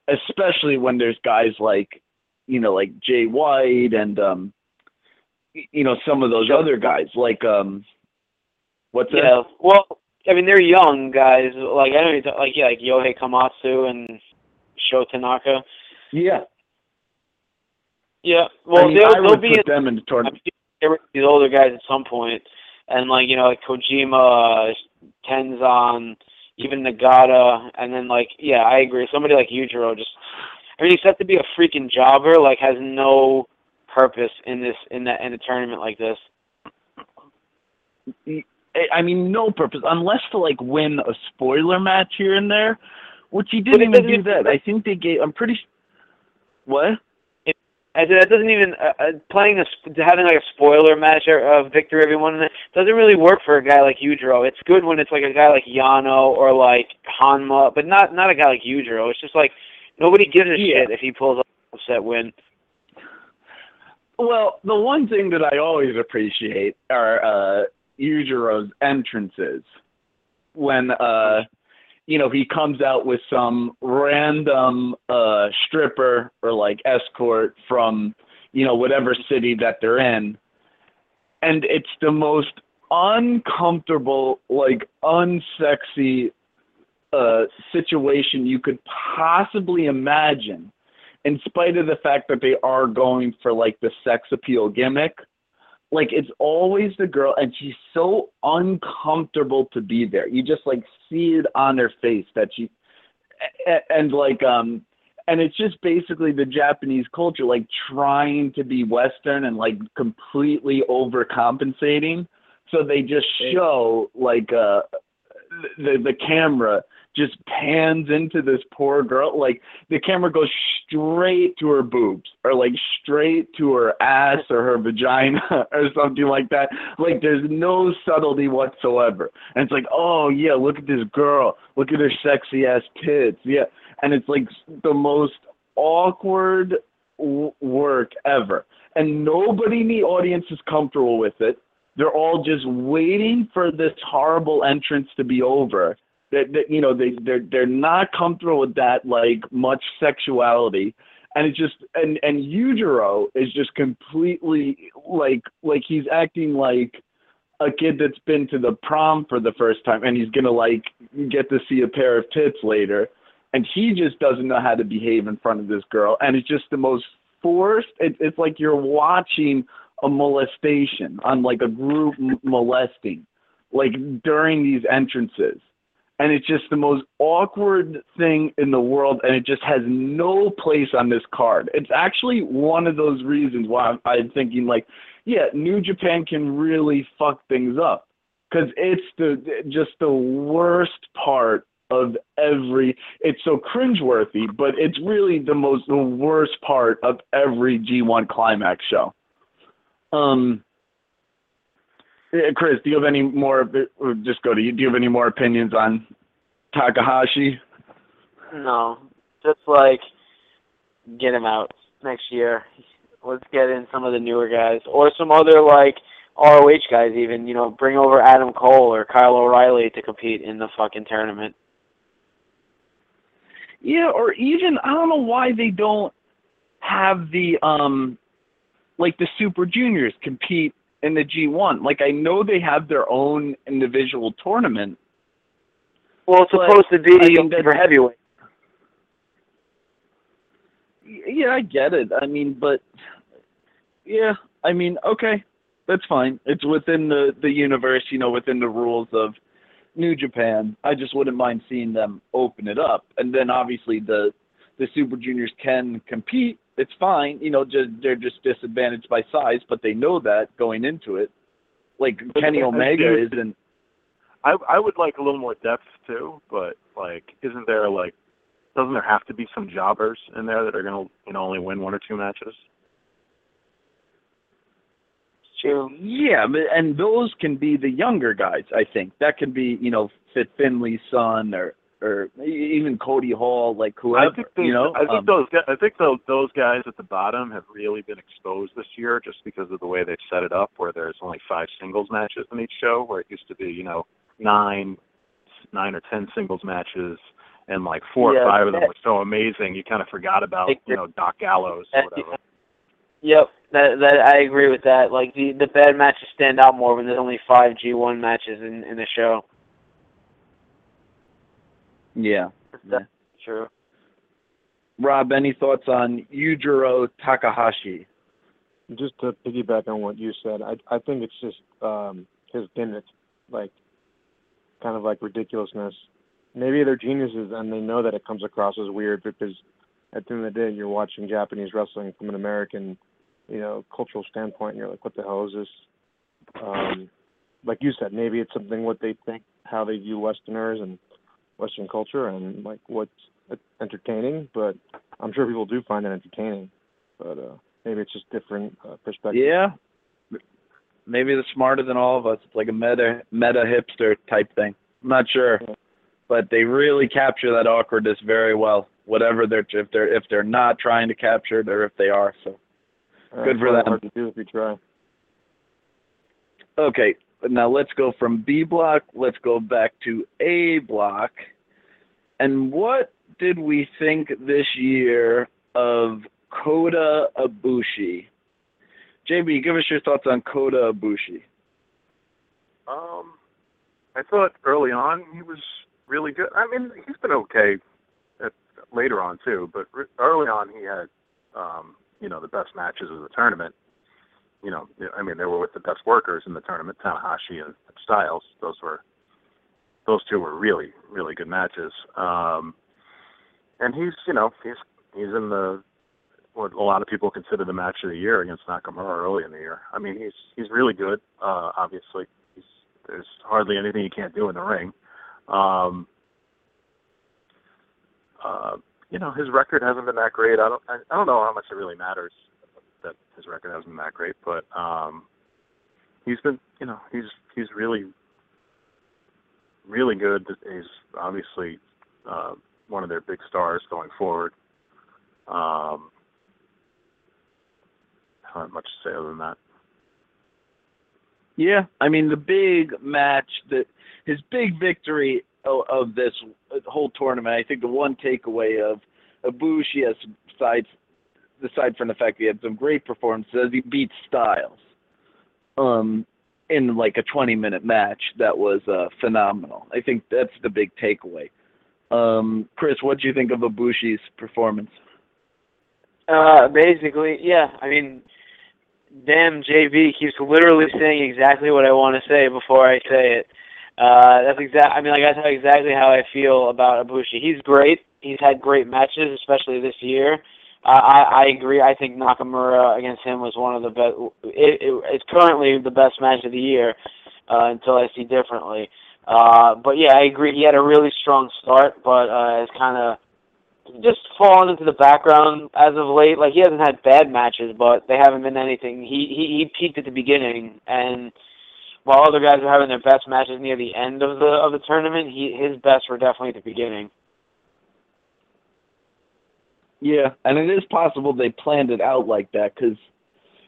especially when there's guys like, you know, like Jay White and um, you know, some of those other guys like um, what's that? Well, I mean, they're young guys. Like I don't even, like yeah, like Yohei Komatsu and Sho Tanaka. Yeah, Yeah. Well, I mean, they'll they'll be in, them in the tournament. these older guys at some point, and like you know, like Kojima, Tenzan, even Nagata, and then like yeah, I agree. Somebody like Yujiro just, I mean, he's set to be a freaking jobber. Like has no purpose in this in that in a tournament like this. I mean, no purpose unless to like win a spoiler match here and there, which he didn't even do that. I think they gave. I'm pretty. s- What? I said that doesn't even uh, uh, playing a having like a spoiler match of uh, victory every one doesn't really work for a guy like Yujiro. It's good when it's like a guy like Yano or like Honma, but not not a guy like Yujiro. It's just like nobody gives a Yeah. shit if he pulls off an upset win. Well, the one thing that I always appreciate are uh, Yujiro's entrances when uh, you know he comes out with some random uh, stripper or like escort from you know whatever city that they're in, and it's the most uncomfortable, like unsexy uh, situation you could possibly imagine in spite of the fact that they are going for like the sex appeal gimmick, like it's always the girl and she's so uncomfortable to be there. You just like see it on her face that she and like um and it's just basically the Japanese culture like trying to be western and like completely overcompensating. So they just show like uh the the camera just pans into this poor girl. Like the camera goes straight to her boobs or like straight to her ass or her vagina [LAUGHS] or something like that. Like there's no subtlety whatsoever. And it's like, oh yeah, look at this girl. Look at her sexy ass tits. Yeah. And it's like the most awkward w- work ever. And nobody in the audience is comfortable with it. They're all just waiting for this horrible entrance to be over that, that you know they they're they're not comfortable with that like much sexuality. And it's just and and Yujiro is just completely like like he's acting like a kid that's been to the prom for the first time and he's gonna like get to see a pair of tits later. And he just doesn't know how to behave in front of this girl. And it's just the most forced it, it's like you're watching a molestation on like a group molesting like during these entrances and it's just the most awkward thing in the world and it just has no place on this card. It's actually one of those reasons why i'm, I'm thinking like yeah new japan can really fuck things up because it's the just the worst part of every it's so cringeworthy but it's really the most the worst part of every g1 climax show. Um Chris, do you have any more? or Just go to you. Do you have any more opinions on Takahashi? No, just like get him out next year. Let's get in some of the newer guys or some other like ROH guys. Even you know, bring over Adam Cole or Kyle O'Reilly to compete in the fucking tournament. Yeah, or even I don't know why they don't have the um like the Super Juniors compete in the G1. Like I know they have their own individual tournament. Well, it's supposed to be for heavyweight. Yeah, I get it. I mean, but yeah, I mean, okay, that's fine. It's within the the universe, you know, within the rules of New Japan. I just wouldn't mind seeing them open it up, and then obviously the the Super Juniors can compete. It's fine, you know, just they're just disadvantaged by size, but they know that going into it. Like Kenny Omega isn't. I I would like a little more depth too, but like, isn't there like, doesn't there have to be some jobbers in there that are gonna you know only win one or two matches? True. Yeah, and those can be the younger guys. I think that can be, you know, Fit Finlay's son or or even Cody Hall, like whoever. I think they, you know, I think um, those guys, I think those those guys at the bottom have really been exposed this year just because of the way they've set it up, where there's only five singles matches in each show, where it used to be you know nine nine or ten singles matches, and like four Yeah, or five of them were so amazing you kind of forgot about you know Doc Gallows that- or whatever. Yep, that that I agree with that. Like the the bad matches stand out more when there's only five G1 matches in in the show. Yeah. That's true. Rob, any thoughts on Yujiro Takahashi? Just to piggyback on what you said, I I think it's just um his gimmick, like kind of like ridiculousness. Maybe they're geniuses and they know that it comes across as weird because at the end of the day you're watching Japanese wrestling from an American, you know, cultural standpoint and you're like, What the hell is this? Um like you said, maybe it's something what they think how they view Westerners and Western culture and like what's entertaining, but I'm sure people do find it entertaining. But uh maybe it's just different uh, perspective. Yeah. Maybe they're smarter than all of us. It's like a meta meta hipster type thing. I'm not sure, Yeah. but they really capture that awkwardness very well. Whatever they're if they're if they're not trying to capture it or if they are. So Uh, good for them. Hard to do if you try. okay, now let's go from B block. Let's go back to A block. And what did we think this year of Kota Ibushi? JB, give us your thoughts on Kota Ibushi. Um, I thought early on he was really good. I mean, he's been okay at, later on too, but re- early on he had, um, you know, the best matches of the tournament. You know, I mean, they were with the best workers in the tournament, Tanahashi and Styles. Those were, those two were really, really good matches. Um, and he's, you know, he's he's in the what a lot of people consider the match of the year against Nakamura early in the year. I mean, he's he's really good. Uh, obviously, he's, there's hardly anything he can't do in the ring. Um, uh, you know, his record hasn't been that great. I don't I, I don't know how much it really matters that his record hasn't been that great, but um, he's been, you know, he's he's really really good. He's obviously uh, one of their big stars going forward. Um, have much to say other than that. Yeah, I mean the big match that his big victory of, of this whole tournament. I think the one takeaway of Ibushi, aside aside from the fact he had some great performances, he beat Styles, um, in like a 20 minute match that was uh, phenomenal. I think that's the big takeaway. Um, Chris, what do you think of Ibushi's performance? Uh, basically, yeah. I mean, damn, JB keeps literally saying exactly what I want to say before I say it. Uh, that's exact. I mean, like that's exactly how I feel about Ibushi. He's great. He's had great matches, especially this year. I I agree. I think Nakamura against him was one of the best. It, it, it's currently the best match of the year uh, until I see differently. Uh, but yeah, I agree. He had a really strong start, but uh, it's kind of just fallen into the background as of late. Like he hasn't had bad matches, but they haven't been anything. He he, he peaked at the beginning, and while other guys were having their best matches near the end of the of the tournament, he his best were definitely at the beginning. Yeah, and it is possible they planned it out like that because,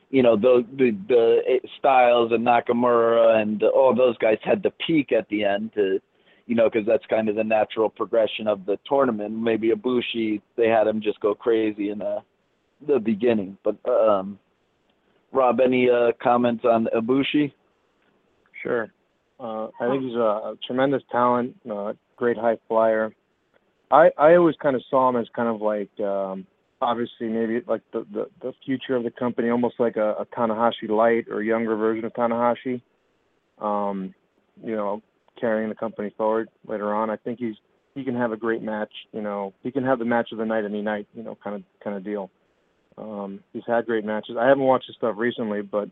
you know, the the the Styles and Nakamura and all those guys had to peak at the end to, you know, because that's kind of the natural progression of the tournament. Maybe Ibushi, they had him just go crazy in the the beginning. But um, Rob, any uh, comments on Ibushi? Sure. Uh, I think he's a, a tremendous talent, uh, great high flyer. I I always kind of saw him as kind of like um, obviously maybe like the, the the future of the company, almost like a, a Tanahashi light or younger version of Tanahashi. Um, you know, carrying the company forward later on. I think he's he can have a great match. You know, he can have the match of the night any night. You know, kind of kind of deal. Um, he's had great matches. I haven't watched his stuff recently, but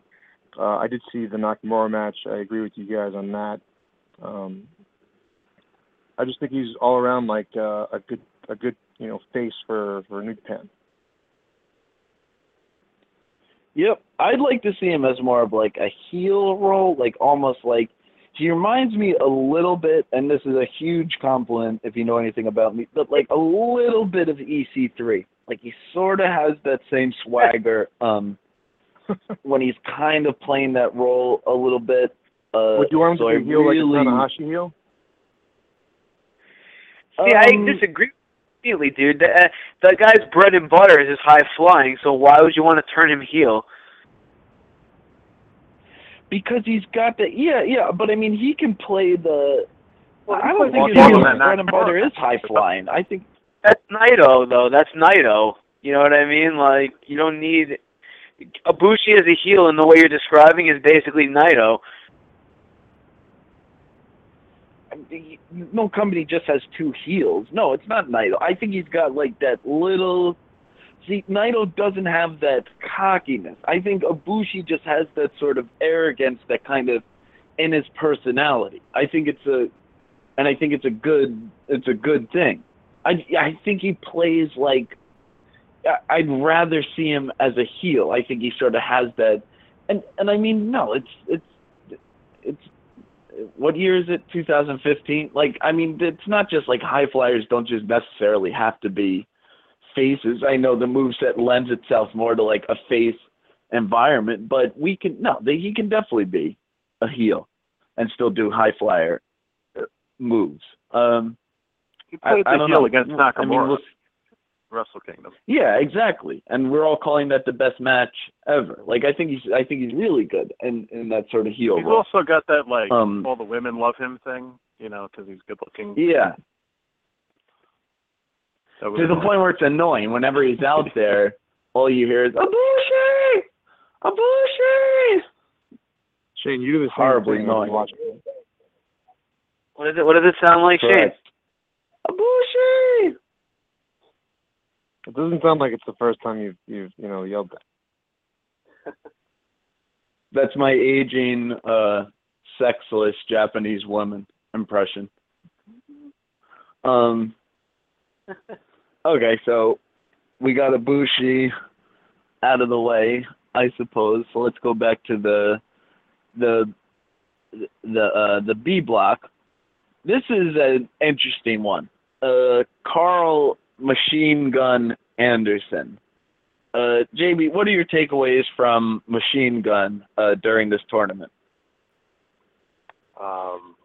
uh, I did see the Nakamura match. I agree with you guys on that. Um, I just think he's all around like uh, a good a good you know face for for New Japan. Yep, I'd like to see him as more of like a heel role, like almost like he reminds me a little bit, and this is a huge compliment if you know anything about me, but like a little bit of EC3. Like he sort of has that same swagger [LAUGHS] um, when he's kind of playing that role a little bit. Uh, Would you want him so to I be heel really, like a Tanahashi heel? See, I um, disagree completely, dude. The, uh, the guy's bread and butter is his high flying, so why would you want to turn him heel? because he's got the yeah yeah, but I mean he can play the. Well, I don't think his more heel than that bread and butter is high flying. I think That's Naito, though. That's Naito. You know what I mean? Like, you don't need Ibushi as a heel in the way you're describing is basically Naito. No company just has two heels. No, it's not Naito. I think he's got like that little. See, Naito doesn't have that cockiness. I think Ibushi just has that sort of arrogance that kind of in his personality. I think it's a, and I think it's a good, it's a good thing. I I think he plays like. I'd rather see him as a heel. I think he sort of has that, and and I mean no, it's it's it's what year is it? 2015 like i mean it's not just like high flyers don't just necessarily have to be faces. I know the moveset lends itself more to like a face environment but we can no they, he can definitely be a heel and still do high flyer uh, moves. Um He I- played I the don't heel know. against I Nakamura, mean, we'll- Wrestle Kingdom. yeah exactly and we're all calling that the best match ever like i think he's i think he's really good in in that sort of heel He's role. also got that like Um, all the women love him thing, you know, because he's good looking. yeah That was to the point where it's annoying. Whenever he's out [LAUGHS] there, all you hear is Abushi, Abushi. Shane, you do the same Horribly thing annoying. you watch What, is it, what does it sound like, Shane? Correct. Abushi. It doesn't sound like it's the first time you've you've you know yelled that. [LAUGHS] That's my aging, uh, sexless Japanese woman impression. Um. [LAUGHS] Okay, so we got Ibushi out of the way, I suppose. So let's go back to the the the uh, the B block. This is an interesting one. Uh, Carl Machine Gun Anderson. Uh, what are your takeaways from Machine Gun uh, during this tournament? Um,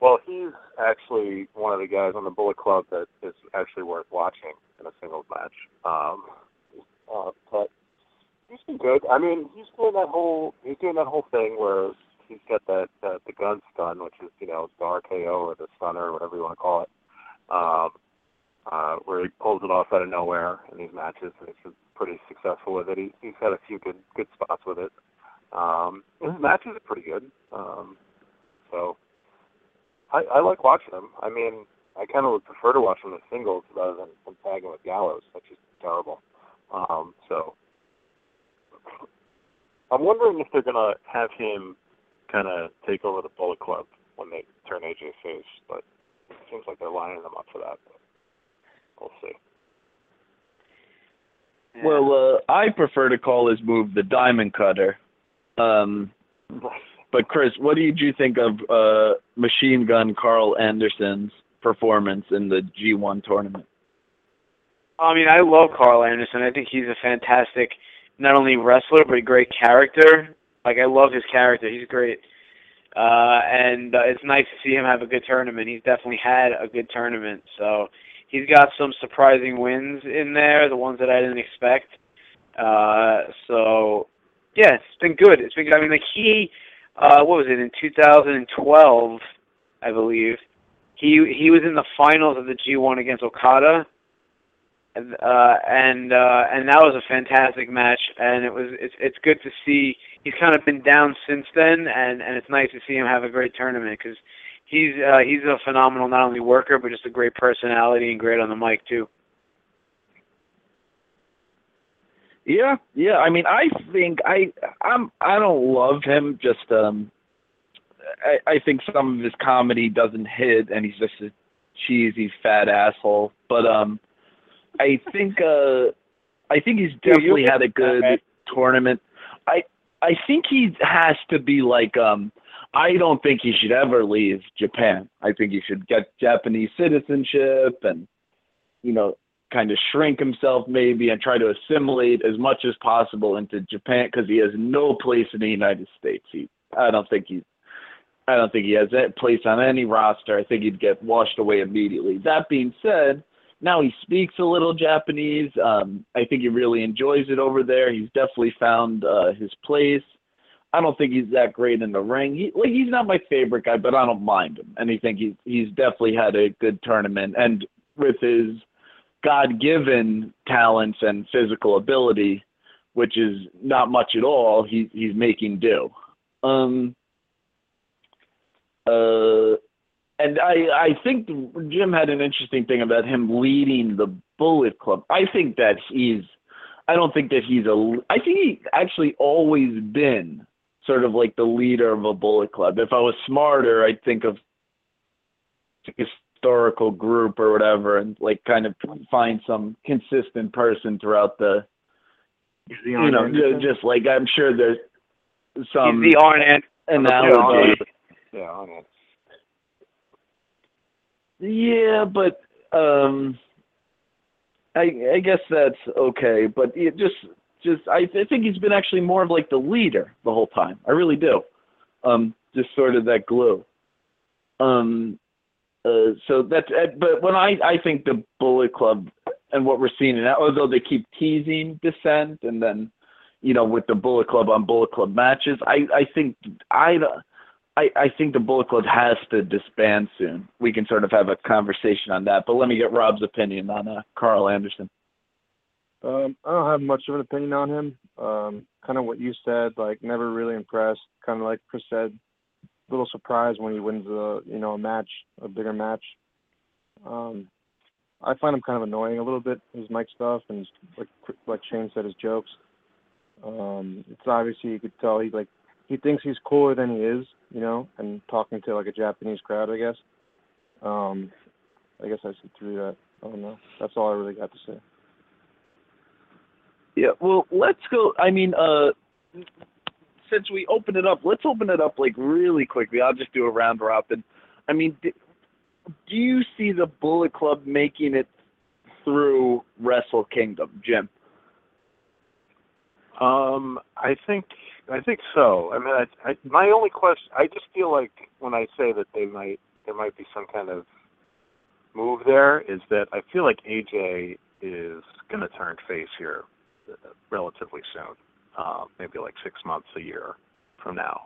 well, he's actually one of the guys on the Bullet Club that is actually worth watching in a singles match. Um, uh, but he's been good. I mean, he's doing that whole he's doing that whole thing where he's got that uh, the gun stun, which is you know the RKO or the stunner or whatever you want to call it. Um, uh, where he pulls it off out of nowhere in these matches, and he's pretty successful with it. He, he's had a few good good spots with it. Um, his matches are pretty good. Um, so I, I like watching him. I mean, I kind of would prefer to watch him as singles rather than, than tagging with Gallows, which is terrible. Um, so I'm wondering if they're gonna have him kind of take over the Bullet Club when they turn AJ face, but it seems like they're lining them up for that. But we'll. Yeah. Well, uh, I prefer to call his move the Diamond Cutter. Um, [LAUGHS] but Chris, what did you think of uh, Machine Gun Carl Anderson's performance in the G1 tournament? I mean, I love Carl Anderson. I think he's a fantastic, not only wrestler but a great character. Like I love his character. He's great, uh, and uh, it's nice to see him have a good tournament. He's definitely had a good tournament. So he's got some surprising wins in there, the ones that I didn't expect. Uh, so yeah, it's been good. It's been. good. I mean, like he, uh, what was it in 2012, I believe. He he was in the finals of the G1 against Okada and uh, and uh, and that was a fantastic match. And it was it's it's good to see he's kind of been down since then, and and it's nice to see him have a great tournament because he's uh, he's a phenomenal not only worker but just a great personality and great on the mic too. Yeah, yeah. I mean, I think I I'm I don't love him. Just um, I I think some of his comedy doesn't hit, and he's just a cheesy fat asshole. But um, I think uh, I think he's definitely had a good tournament. I I think he has to be like um. I don't think he should ever leave Japan. I think he should get Japanese citizenship and, you know, kind of shrink himself maybe and try to assimilate as much as possible into Japan because he has no place in the United States. He, I don't think he, I don't think he has a place on any roster. I think he'd get washed away immediately. That being said, now he speaks a little Japanese. Um, I think he really enjoys it over there. He's definitely found uh, his place. I don't think he's that great in the ring. He like he's not my favorite guy, but I don't mind him. And I think he's he's definitely had a good tournament. And with his God given talents and physical ability, which is not much at all, he he's making do. Um uh and I I think Jim had an interesting thing about him leading the Bullet Club. I think that he's I don't think that he's a I think he actually always been sort of like the leader of a Bullet Club. If I was smarter, I'd think of historical group or whatever and like kind of find some consistent person throughout the you know ju- just like I'm sure there's some He's the Arn An- analogy. Yeah, on it. Yeah, but um, I I guess that's okay. But it just just I, I think he's been actually more of like the leader the whole time. I really do. Um, just sort of that glue. Um, uh, so that's uh, but when I I think the Bullet Club and what we're seeing now, although they keep teasing dissent and then you know with the Bullet Club on Bullet Club matches, I I think I. I, I think the Bullet Club has to disband soon. We can sort of have a conversation on that. But let me get Rob's opinion on uh, Carl Anderson. Um, I don't have much of an opinion on him. Um, kind of what you said, like never really impressed. Kind of like Chris said, a little surprised when he wins a you know a match, a bigger match. Um, I find him kind of annoying a little bit his mic stuff and like like Shane said his jokes. Um, it's obviously you could tell he like he thinks he's cooler than he is, you know, and talking to like a Japanese crowd, I guess. Um, I guess I see through that. I don't know. That's all I really got to say. Yeah, well, let's go. I mean, uh, since we open it up, let's open it up like really quickly. I'll just do a round robin. I mean, do, do you see the Bullet Club making it through Wrestle Kingdom, Jim? Um, I think I think so. I mean, I, I, my only question, I just feel like when I say that they might, there might be some kind of move there, is that I feel like AJ is going to turn face here relatively soon, uh, maybe like six months, a year from now,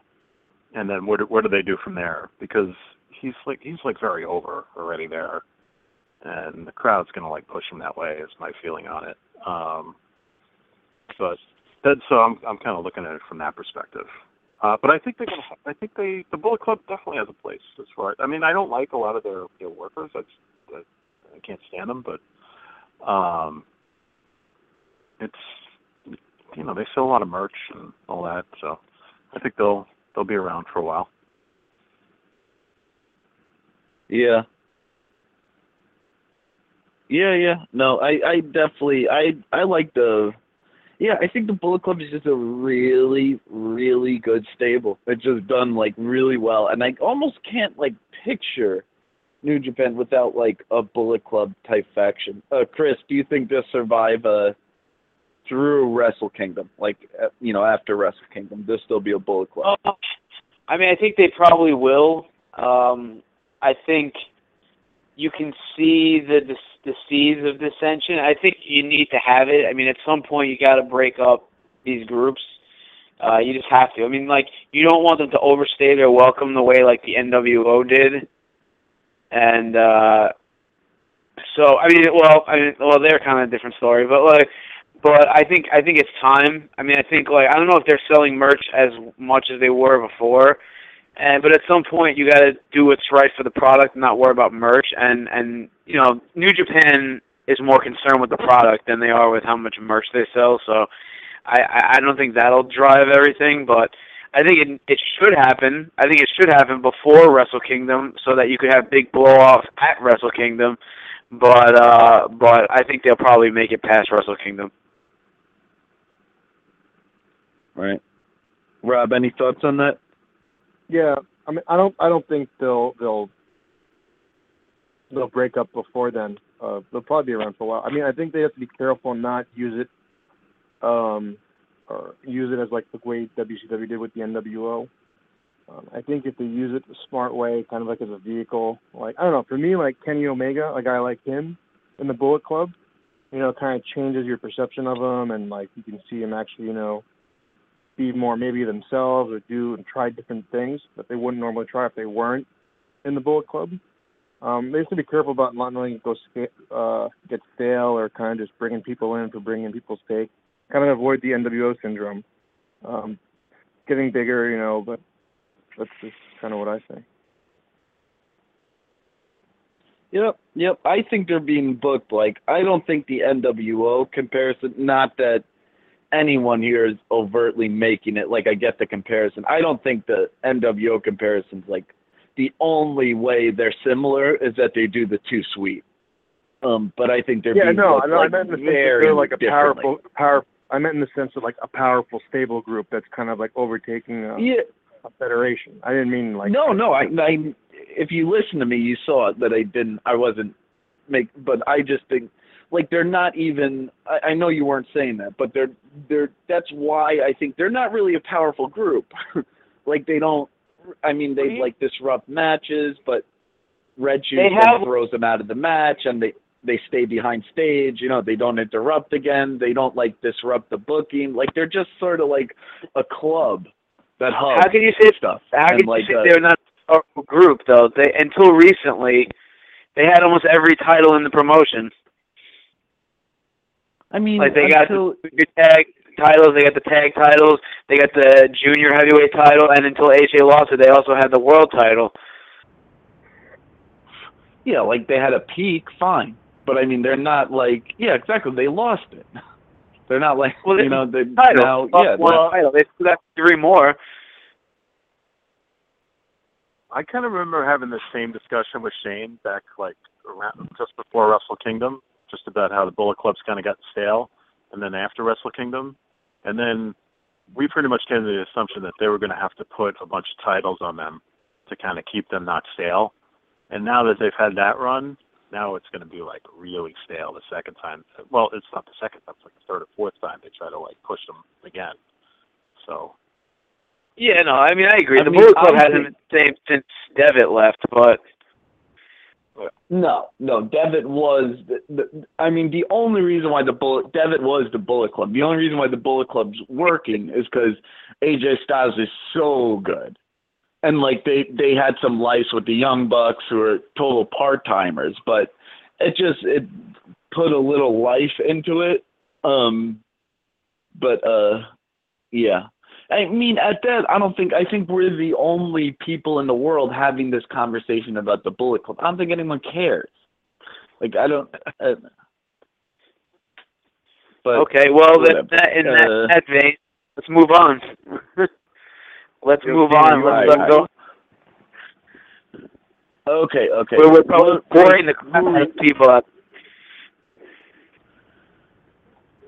and then what do, what do they do from there? Because he's like he's like very over already there, and the crowd's to like push him that way. Is my feeling on it. Um, but so I'm I'm kind of looking at it from that perspective. Uh, but I think they're gonna. I think they the Bullet Club definitely has a place as far. I mean, I don't like a lot of their their workers. I just I, I can't stand them. But um, it's you know they sell a lot of merch and all that. So I think they'll they'll be around for a while. Yeah. Yeah, yeah. No, I, I definitely, I, I like the, yeah, I think the Bullet Club is just a really, really good stable. It's just done like really well, and I almost can't like picture New Japan without like a Bullet Club type faction. Uh, Chris, do you think they'll survive uh through Wrestle Kingdom? Like, uh, you know, after Wrestle Kingdom, there'll still be a Bullet Club. Uh, I mean, I think they probably will. Um, I think you can see the, the the seeds of dissension. I think you need to have it. I mean, at some point you got to break up these groups. Uh, you just have to. I mean, like you don't want them to overstay their welcome the way like the NWO did, and uh, so I mean, well, I mean, well, they're kind of a different story, but like, but I think I think it's time. I mean, I think like I don't know if they're selling merch as much as they were before, and but at some point you got to do what's right for the product and not worry about merch. And and you know, New Japan is more concerned with the product than they are with how much merch they sell. So I I don't think that'll drive everything, but. I think it it should happen. I think it should happen before Wrestle Kingdom, so that you could have big blow offs at Wrestle Kingdom. But uh, but I think they'll probably make it past Wrestle Kingdom. Right. Rob, any thoughts on that? Yeah, I mean, I don't I don't think they'll they'll they'll break up before then. Uh, they'll probably be around for a while. I mean, I think they have to be careful and not use it, um, or use it as like the way WCW did with the NWO. Um, I think if they use it the smart way, kind of like as a vehicle, like I don't know, for me, like Kenny Omega, a guy like him in the Bullet Club, you know, kind of changes your perception of them, and like you can see him actually, you know, be more maybe themselves or do and try different things that they wouldn't normally try if they weren't in the Bullet Club. Um, they have to be careful about not letting it go uh, get stale or kind of just bringing people in for bringing people's sake. Kind of avoid the NWO syndrome. Um, getting bigger, you know, but that's just kind of what I say. Yep, yep. I think they're being booked like I don't think the NWO comparison. Not that anyone here is overtly making it. Like I get the comparison. I don't think the NWO comparison's like the only way they're similar is that they do the Too Sweet. Um, but I think they're yeah, being no, no, like, I meant in the sense that they're like a powerful, power. I meant in the sense of like a powerful, stable group that's kind of like overtaking a, Yeah, a federation. I didn't mean like no, no. I, I, if you listen to me, you saw that I didn't. I wasn't make, but I just think like they're not even. I, I know you weren't saying that, but they're they're. That's why I think they're not really a powerful group. [LAUGHS] like they don't. I mean, they like disrupt matches, but Red Shoes have- throws them out of the match, and they they stay behind stage. You know, they don't interrupt again. They don't like disrupt the booking. Like they're just sort of like a club that hugs How can you say stuff. How can like, you say uh, they're not a group though? They until recently, they had almost every title in the promotion. I mean, Like they got until, the tag titles, they got the tag titles, they got the junior heavyweight title, and until AJ lost it, they also had the world title. yeah, like they had a peak, fine. But I mean, they're not like, yeah, exactly. They lost it. [LAUGHS] They're not like, Well, you know, they Title, now, lost yeah, one now- title. They still got three more. I kind of remember having the same discussion with Shane back like around just before Wrestle Kingdom, just about how the Bullet Clubs kind of got stale, and then after Wrestle Kingdom, and then we pretty much came to the assumption that they were going to have to put a bunch of titles on them to kind of keep them not stale. And now that they've had that run, now it's going to be like really stale the second time. Well, it's not the second time; it's like the third or fourth time they try to like push them again. So Yeah, no, I mean I agree. I the mean, Bullet Club hasn't been the same since Devitt left, but no, no. Devitt was, the, the, I mean, the only reason why the Bullet, Devitt was the Bullet Club. The only reason why the Bullet Club's working is because AJ Styles is so good. And like they they had some life with the Young Bucks who are total part timers, but it just it put a little life into it. Um, but uh, yeah. I mean, at that, I don't think. I think we're the only people in the world having this conversation about the Bullet Club. I don't think anyone cares. Like, I don't. Uh, but okay. Well, then that, in Uh, that, that vein, let's move on. [LAUGHS] let's move on. you're Let's right. go. okay, okay. We're, we're probably boring the crap out of people uh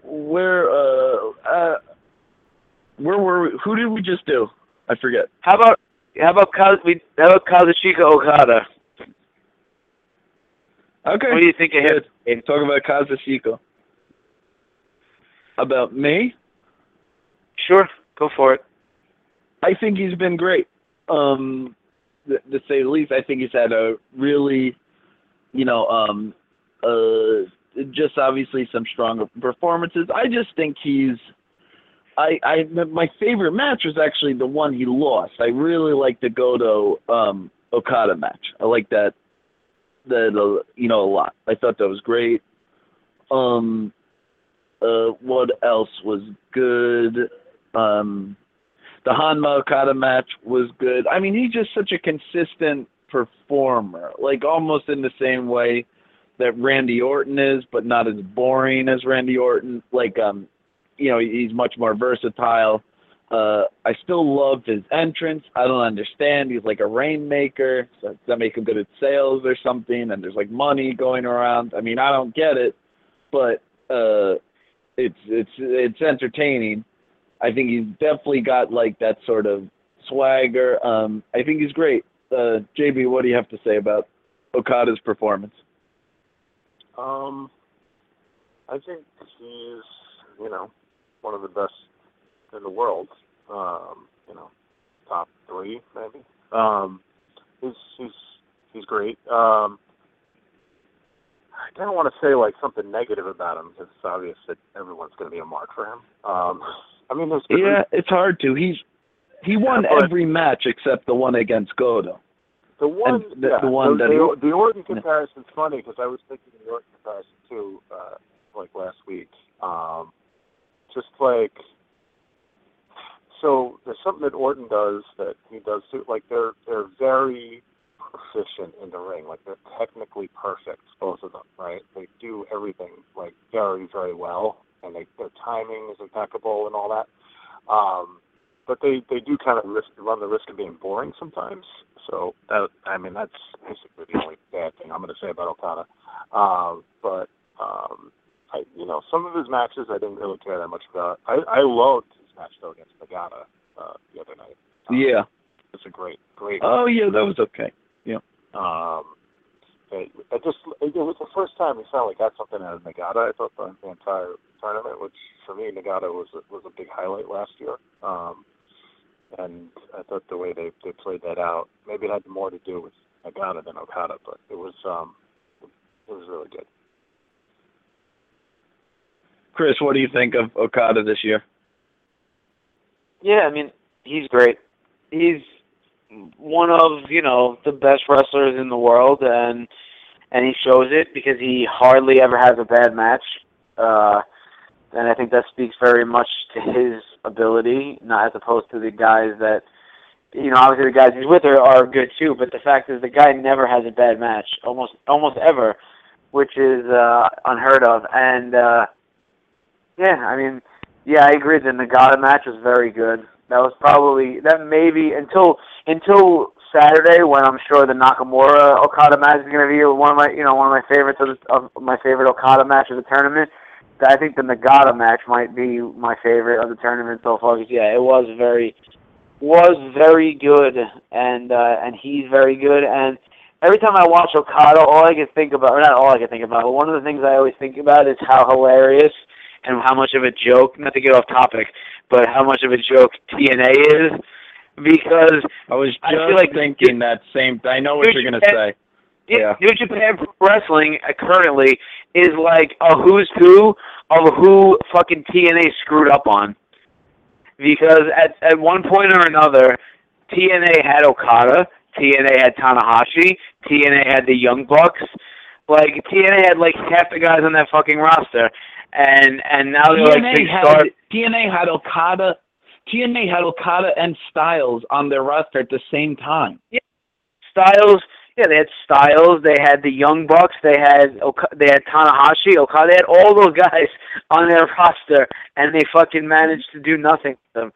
where were we? Who did we just do? I forget. How about how about Kaz, we, how about Kazuchika Okada? Okay. What do you think of him? Good. Talk about Kazuchika. About me? Sure, go for it. I think he's been great. Um, th- to say the least, I think he's had a really, you know, um, uh, just obviously some strong performances. I just think he's. I, I my favorite match was actually the one he lost. I really like the Goto um, Okada match. I like that that you know a lot. I thought that was great. Um, uh, what else was good? Um, the Honma Okada match was good. I mean, he's just such a consistent performer, like almost in the same way that Randy Orton is, but not as boring as Randy Orton. Like, um, you know, he's much more versatile. Uh, I still love his entrance. I don't understand. He's like a rainmaker. So does that make him good at sales or something? And there's like money going around. I mean, I don't get it, but uh, it's it's it's entertaining. I think he's definitely got like that sort of swagger. Um, I think he's great. Uh, JB, what do you have to say about Okada's performance? Um, I think he's, you know, one of the best in the world. Um, you know, top three maybe. Um, he's he's he's great. Um, I don't want to say like something negative about him because it's obvious that everyone's going to be a mark for him. Um, [LAUGHS] I mean, there's Yeah, it's hard to. He's he won Yeah, every match except the one against Goto. The one, And the- yeah, the one that the, he- the Orton comparison's funny because I was thinking the Orton comparison too, uh, like last week. Um, just like, so there's something that Orton does that he does too. Like they're they're very proficient in the ring. Like they're technically perfect, both of them. Right? They do everything like very very well, and they, their timing is impeccable and all that. Um, but they they do kind of risk run the risk of being boring sometimes. So that I mean that's basically the only bad thing I'm going to say about Okada. Um, but um, I you know some of his matches I didn't really care that much about. I I loved his match though against Nagata uh, the other night. Um, Yeah. it's a great great. Oh yeah, that was okay. Um, it, it just it, was the first time we finally got something out of Nagata. I thought the, the entire tournament, which for me Nagata was a, was a big highlight last year. Um, and I thought the way they they played that out, maybe it had more to do with Nagata than Okada, but it was um it was really good. Chris, what do you think of Okada this year? Yeah, I mean, he's great. He's one of, you know, the best wrestlers in the world and and he shows it because he hardly ever has a bad match. Uh and I think that speaks very much to his ability, not as opposed to the guys that you know, obviously the guys he's with are, are good too, but the fact is the guy never has a bad match, almost almost ever, which is uh unheard of. And uh yeah, I mean yeah, I agree. The Nagata match was very good. That was probably that maybe until until Saturday when I'm sure the Nakamura Okada match is going to be one of my you know one of my favorites of, the, of my favorite Okada match of the tournament. I think the Nagata match might be my favorite of the tournament so far. Yeah, it was very was very good, and uh, and he's very good. And every time I watch Okada, all I can think about, or not all I can think about, but one of the things I always think about is how hilarious and how much of a joke, not to get off topic, but how much of a joke TNA is, because I was just I feel like- thinking that same. I know what you're gonna say. Yeah. New Japan Pro Wrestling uh, currently is like a who's who of who fucking TNA screwed up on. Because at at one point or another, TNA had Okada, TNA had Tanahashi, TNA had the Young Bucks. Like TNA had like half the guys on that fucking roster, and and now they're like TNA big had stars. TNA had Okada. TNA had Okada and Styles on their roster at the same time. Yeah, Styles. Yeah, they had Styles. They had the Young Bucks. They had they had Tanahashi, Okada. They had all those guys [LAUGHS] on their roster, and they fucking managed to do nothing with them.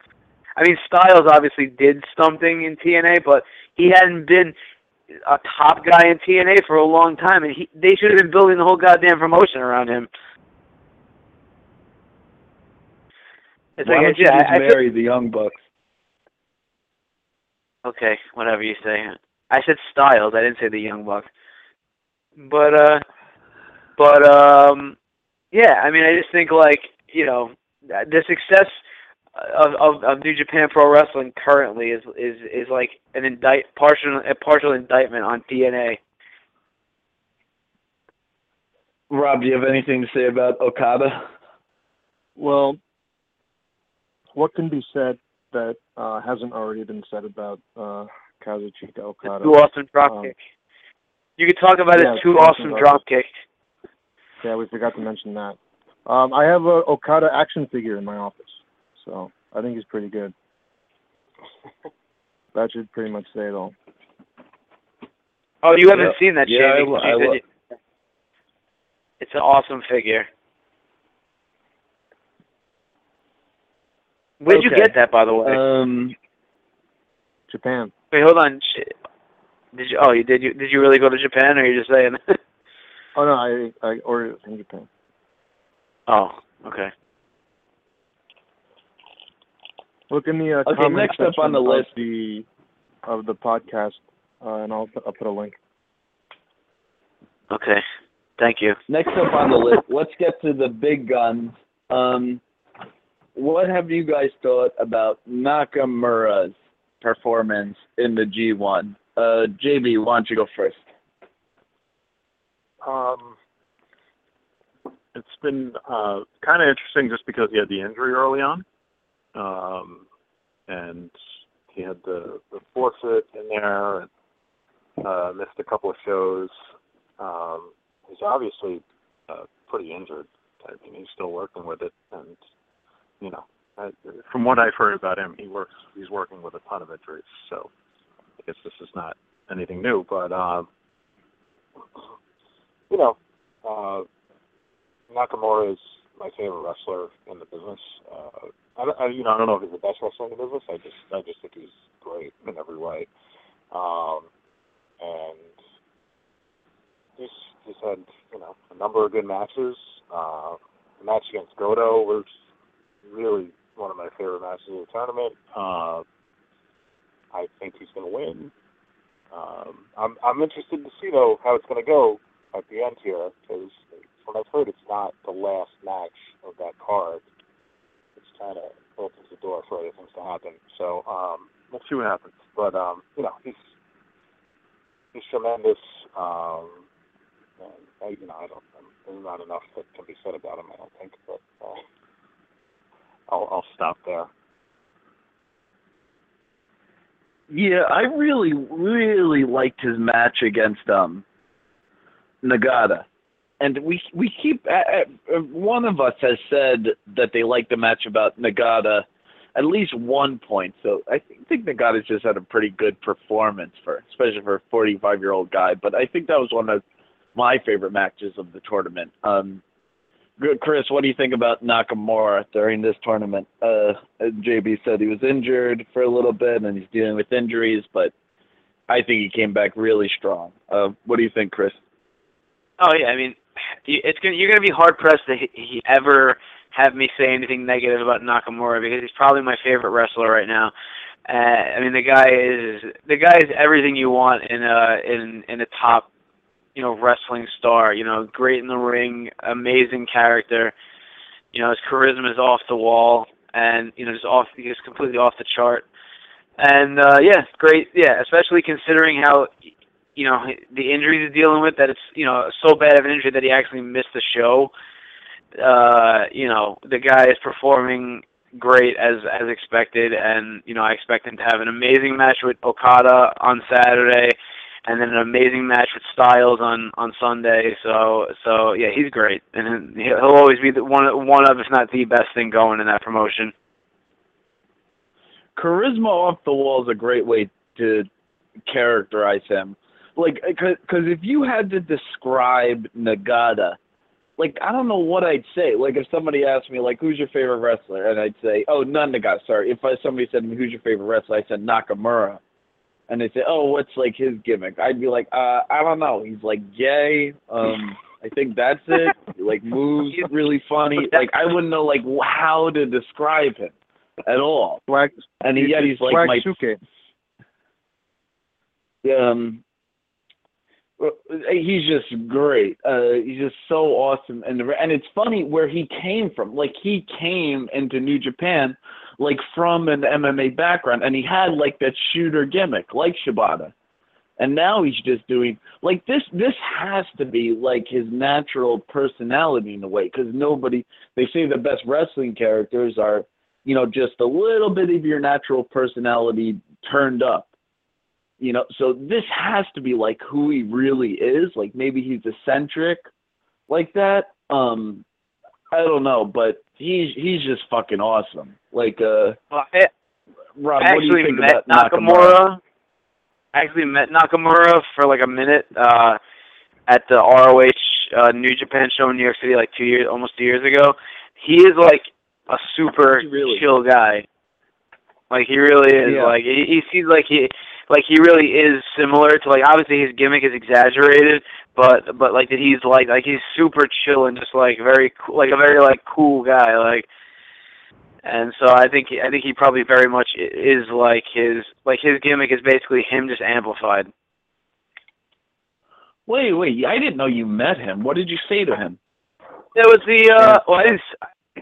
I mean, Styles obviously did something in TNA, but he hadn't been a top guy in TNA for a long time, and he they should have been building the whole goddamn promotion around him. It's Why like, don't you yeah, just I, I marry the Young Bucks? Okay, whatever you say. I said Styles. I didn't say the Young Bucks. But uh, but um, yeah. I mean, I just think like you know the success of of, of New Japan Pro Wrestling currently is is is like an indict partial a partial indictment on TNA. Rob, do you have anything to say about Okada? Well, what can be said that uh, hasn't already been said about uh, Kazuchika Okada? Two awesome drop Um, kick. You could talk about yeah, his two two awesome awesome drop drop kicks. Yeah, we forgot to mention that. Um, I have a Okada action figure in my office, so I think he's pretty good. [LAUGHS] that should pretty much say it all. Oh, you haven't Yeah. seen that Yeah, shit. I I. It's an awesome figure. Where'd you get that, by the way? Um, Japan. Wait, hold on. Did you? Oh, you did. You did you really go to Japan, or are you just saying? [LAUGHS] Oh no, I I ordered it from Japan. oh, okay. Look in the uh, Okay, next up on the list. the of the podcast, uh, and I'll I'll put a link. Okay. Thank you. Next up on the list, let's get to the big guns. Um, what have you guys thought about Nakamura's performance in the G1? Uh, JB, why don't you go first? Um, it's been uh, kind of interesting just because he had the injury early on, um, and he had the the forfeit in there, and uh, missed a couple of shows. Um, he's obviously uh, pretty injured. I mean, he's still working with it, and you know, I, from what I've heard about him, he works. He's working with a ton of injuries. So I guess this is not anything new, but um, you know, uh, Nakamura is my favorite wrestler in the business. Uh, I, I, you know, I don't know if he's the best wrestler in the business. I just, I just think he's great in every way. Um, and he's, he's had, you know, a number of good matches. Uh, the match against Goto was really one of my favorite matches of the tournament. Uh, I think he's going to win. Um, I'm, I'm interested to see though how it's going to go at the end here because from what I've heard, it's not the last match of that card. It's kind of opens the door for other things to happen. So um, we'll see what happens. But um, you know, he's he's tremendous. Um, and you know, I don't. There's not enough that can be said about him. I don't think. But uh, I'll I'll stop there. Yeah, I really, really liked his match against um Nagata, and we we keep uh, one of us has said that they liked the match about Nagata at least one point. So I think, think Nagata's just had a pretty good performance for, especially for a 45 year old guy. But I think that was one of my favorite matches of the tournament. Um, Chris, what do you think about Nakamura during this tournament? Uh, JB said he was injured for a little bit and he's dealing with injuries, but I think he came back really strong. Uh, what do you think, Chris? Oh yeah, I mean, it's gonna you're gonna be hard pressed to he, he ever have me say anything negative about Nakamura because he's probably my favorite wrestler right now. Uh, I mean, the guy is the guy is everything you want in a in in a top, you know, wrestling star. You know, great in the ring, amazing character. You know, his charisma is off the wall, and you know, just off he's completely off the chart. And uh yeah, great. Yeah, especially considering how you know the injury he's dealing with that it's you know so bad of an injury that he actually missed the show uh you know the guy is performing great as as expected and you know I expect him to have an amazing match with Okada on Saturday and then an amazing match with Styles on on Sunday. So so yeah he's great. And he'll always be the one one of if not the best thing going in that promotion. Charisma off the wall is a great way to characterize him. Like, uh, because if you had to describe Nagata, like I don't know what I'd say. Like if somebody asked me like who's your favorite wrestler, and I'd say oh none Nagata. Sorry, if I, somebody said to me who's your favorite wrestler, I said Nakamura, and they say oh what's like his gimmick? I'd be like uh I don't know. He's like gay. Um, I think that's it. like moves [LAUGHS] really funny. Like I wouldn't know like how to describe him at all. Swag, And he, yet he's like my Swagsuke. um he's just great. Uh he's just so awesome and and it's funny where he came from. Like he came into New Japan like from an MMA background and he had like that shooter gimmick like Shibata. And now he's just doing like this this has to be like his natural personality in a way cuz nobody they say the best wrestling characters are you know just a little bit of your natural personality turned up. You know so this has to be like who he really is. Like maybe he's eccentric like that. Um i don't know but he's he's just fucking awesome like uh well, I, rob I what do you actually met about Nakamura. I actually met Nakamura for like a minute uh, at the ROH uh, New Japan show in New York City like two years, almost two years ago. He is like a super really chill guy. Like he really is. Yeah. Like he, he seems like he like he really is similar to like obviously his gimmick is exaggerated, but but like that he's like like he's super chill and just like very cool, like a very like cool guy. Like and so I think I think he probably very much is like his like his gimmick is basically him just amplified. Wait, wait. I didn't know you met him. What did you say to him? It was the uh well I didn't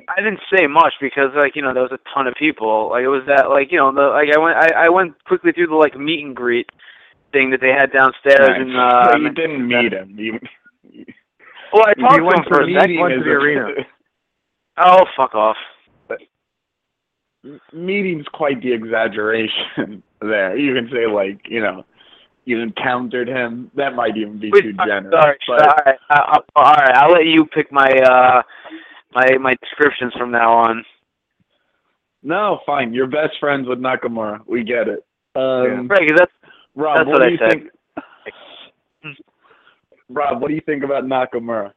I didn't say much because like you know there was a ton of people like it was that like you know the like I went I, I went quickly through the like meet and greet thing that they had downstairs Nice. and uh So you didn't meet him. You, well I talked to him for a second. went to the arena. [LAUGHS] Oh fuck off. But Meeting's quite the exaggeration [LAUGHS] there. You can say like, you know, you encountered him. That might even be Wait, too generous. Sorry, but all right, I, I, all right. I'll let you pick my uh my my descriptions from now on. no, fine. You're best friends with Nakamura. We get it. Um, Right, 'cause that's Rob, That's what, what do I you said. think? Rob, what do you think about Nakamura?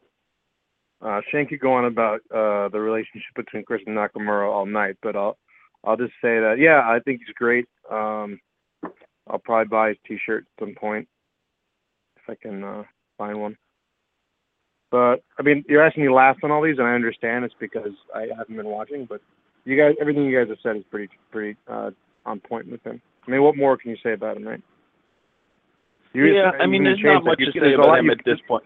Uh, Shane could go on about uh, the relationship between Chris and Nakamura all night, but I'll I'll just say that yeah, I think he's great. Um, I'll probably buy his T-shirt at some point if I can uh, find one. But I mean, you're asking me last on all these, and I understand it's because I haven't been watching. But you guys, everything you guys have said is pretty pretty uh, on point with him. I mean, what more can you say about him, right? You- yeah, I mean, there's Shane not much you- to say about him you- at this point.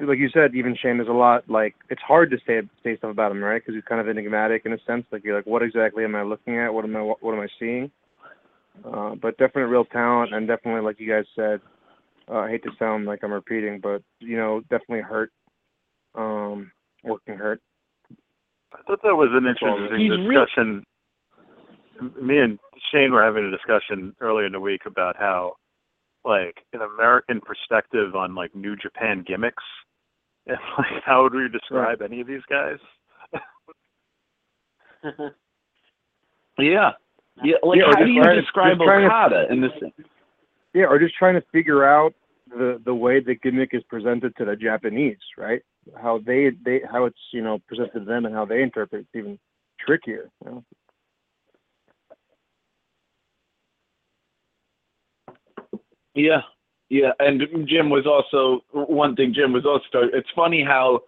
like you said, even Shane, there's a lot like it's hard to say say stuff about him, right? Because he's kind of enigmatic in a sense. Like you're like, what exactly am I looking at? What am I what, am I seeing? Uh, but definitely real talent, and definitely like you guys said. Uh, I hate to sound like I'm repeating, but you know, definitely hurt. Um, working hurt. I thought that was an interesting He's real- discussion. Me and Shane were having a discussion earlier in the week about how, like, an American perspective on like New Japan gimmicks, [LAUGHS] and like, how would we describe any of these guys? [LAUGHS] Yeah. Yeah, like Yeah, how do you describe just Okada in this thing? Yeah, or just trying to figure out the the way the gimmick is presented to the Japanese, right? How they they how it's you know presented to them and how they interpret it's even trickier. You know? Yeah, yeah, and Jim was also one thing. Jim was also. It's funny how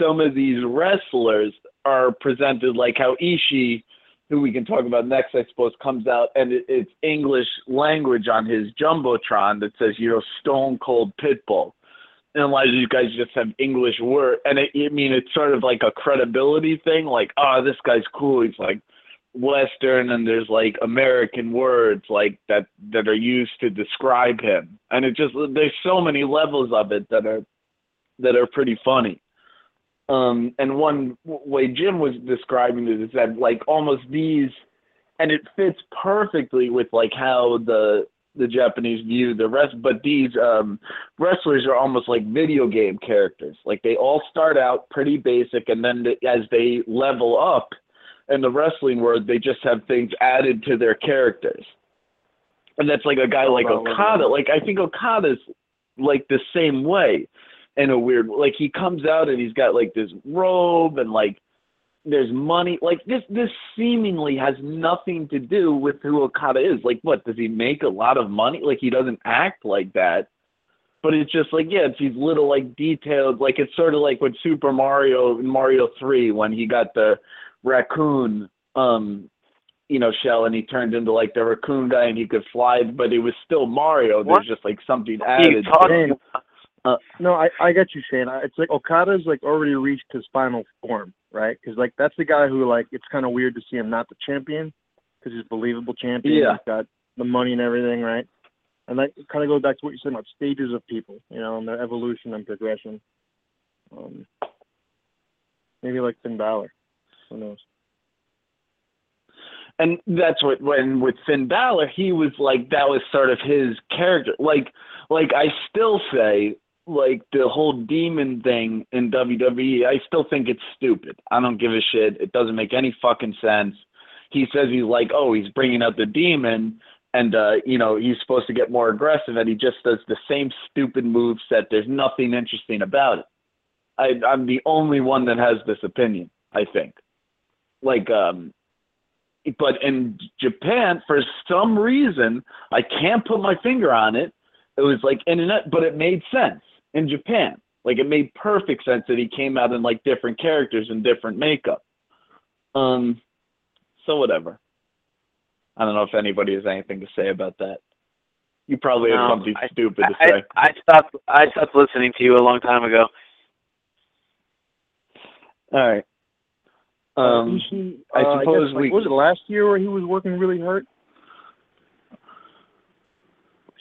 some of these wrestlers are presented like how Ishii, who we can talk about next, I suppose, comes out and it, it's English language on his jumbotron that says, you know, Stone Cold Pitbull. And a lot of these guys just have English word, and it, I mean, it's sort of like a credibility thing. Like, oh, this guy's cool. He's like Western, and there's like American words like that that are used to describe him, and it just there's so many levels of it that are that are pretty funny. Um, and one way Jim was describing it is that like almost these, and it fits perfectly with like how the the Japanese view the rest, but these um, wrestlers are almost like video game characters. Like they all start out pretty basic, and then they, as they level up in the wrestling world, they just have things added to their characters. And that's like a guy like Okada. Like I think Okada's like the same way in a weird like he comes out and he's got like this robe and like there's money like this this seemingly has nothing to do with who Okada is. Like what, does he make a lot of money? Like he doesn't act like that. But it's just like yeah, it's these little like detailed like it's sort of like with Super Mario Mario three when he got the raccoon um you know shell and he turned into like the raccoon guy and he could fly but it was still Mario. What? There's just like something You added. talk- Shane, no, I I get you, Shane. It's like Okada's like already reached his final form, right? Because like that's the guy who like it's kind of weird to see him not the champion because he's a believable champion. Yeah. He's got the money and everything, right? And that kind of goes back to what you said about stages of people, you know, and their evolution and progression. Um, maybe like Finn Balor. Who knows? and that's what when with Finn Balor, he was like that was sort of his character. Like like I still say like the whole demon thing in WWE, I still think it's stupid. I don't give a shit. It doesn't make any fucking sense. He says he's like, oh, he's bringing out the demon, and uh, you know he's supposed to get more aggressive, and he just does the same stupid move set. There's nothing interesting about it. I, I'm the only one that has this opinion. I think, like, um, but in Japan, for some reason, I can't put my finger on it. It was like internet, but it made sense in Japan. Like it made perfect sense that he came out in like different characters and different makeup. Um, so whatever. I don't know if anybody has anything to say about that. You probably have No, something I- stupid to I, say. I stopped. I stopped listening to you a long time ago. All right. Um, Ishii, I uh, suppose guess, like, we- was it last year where he was working really hard?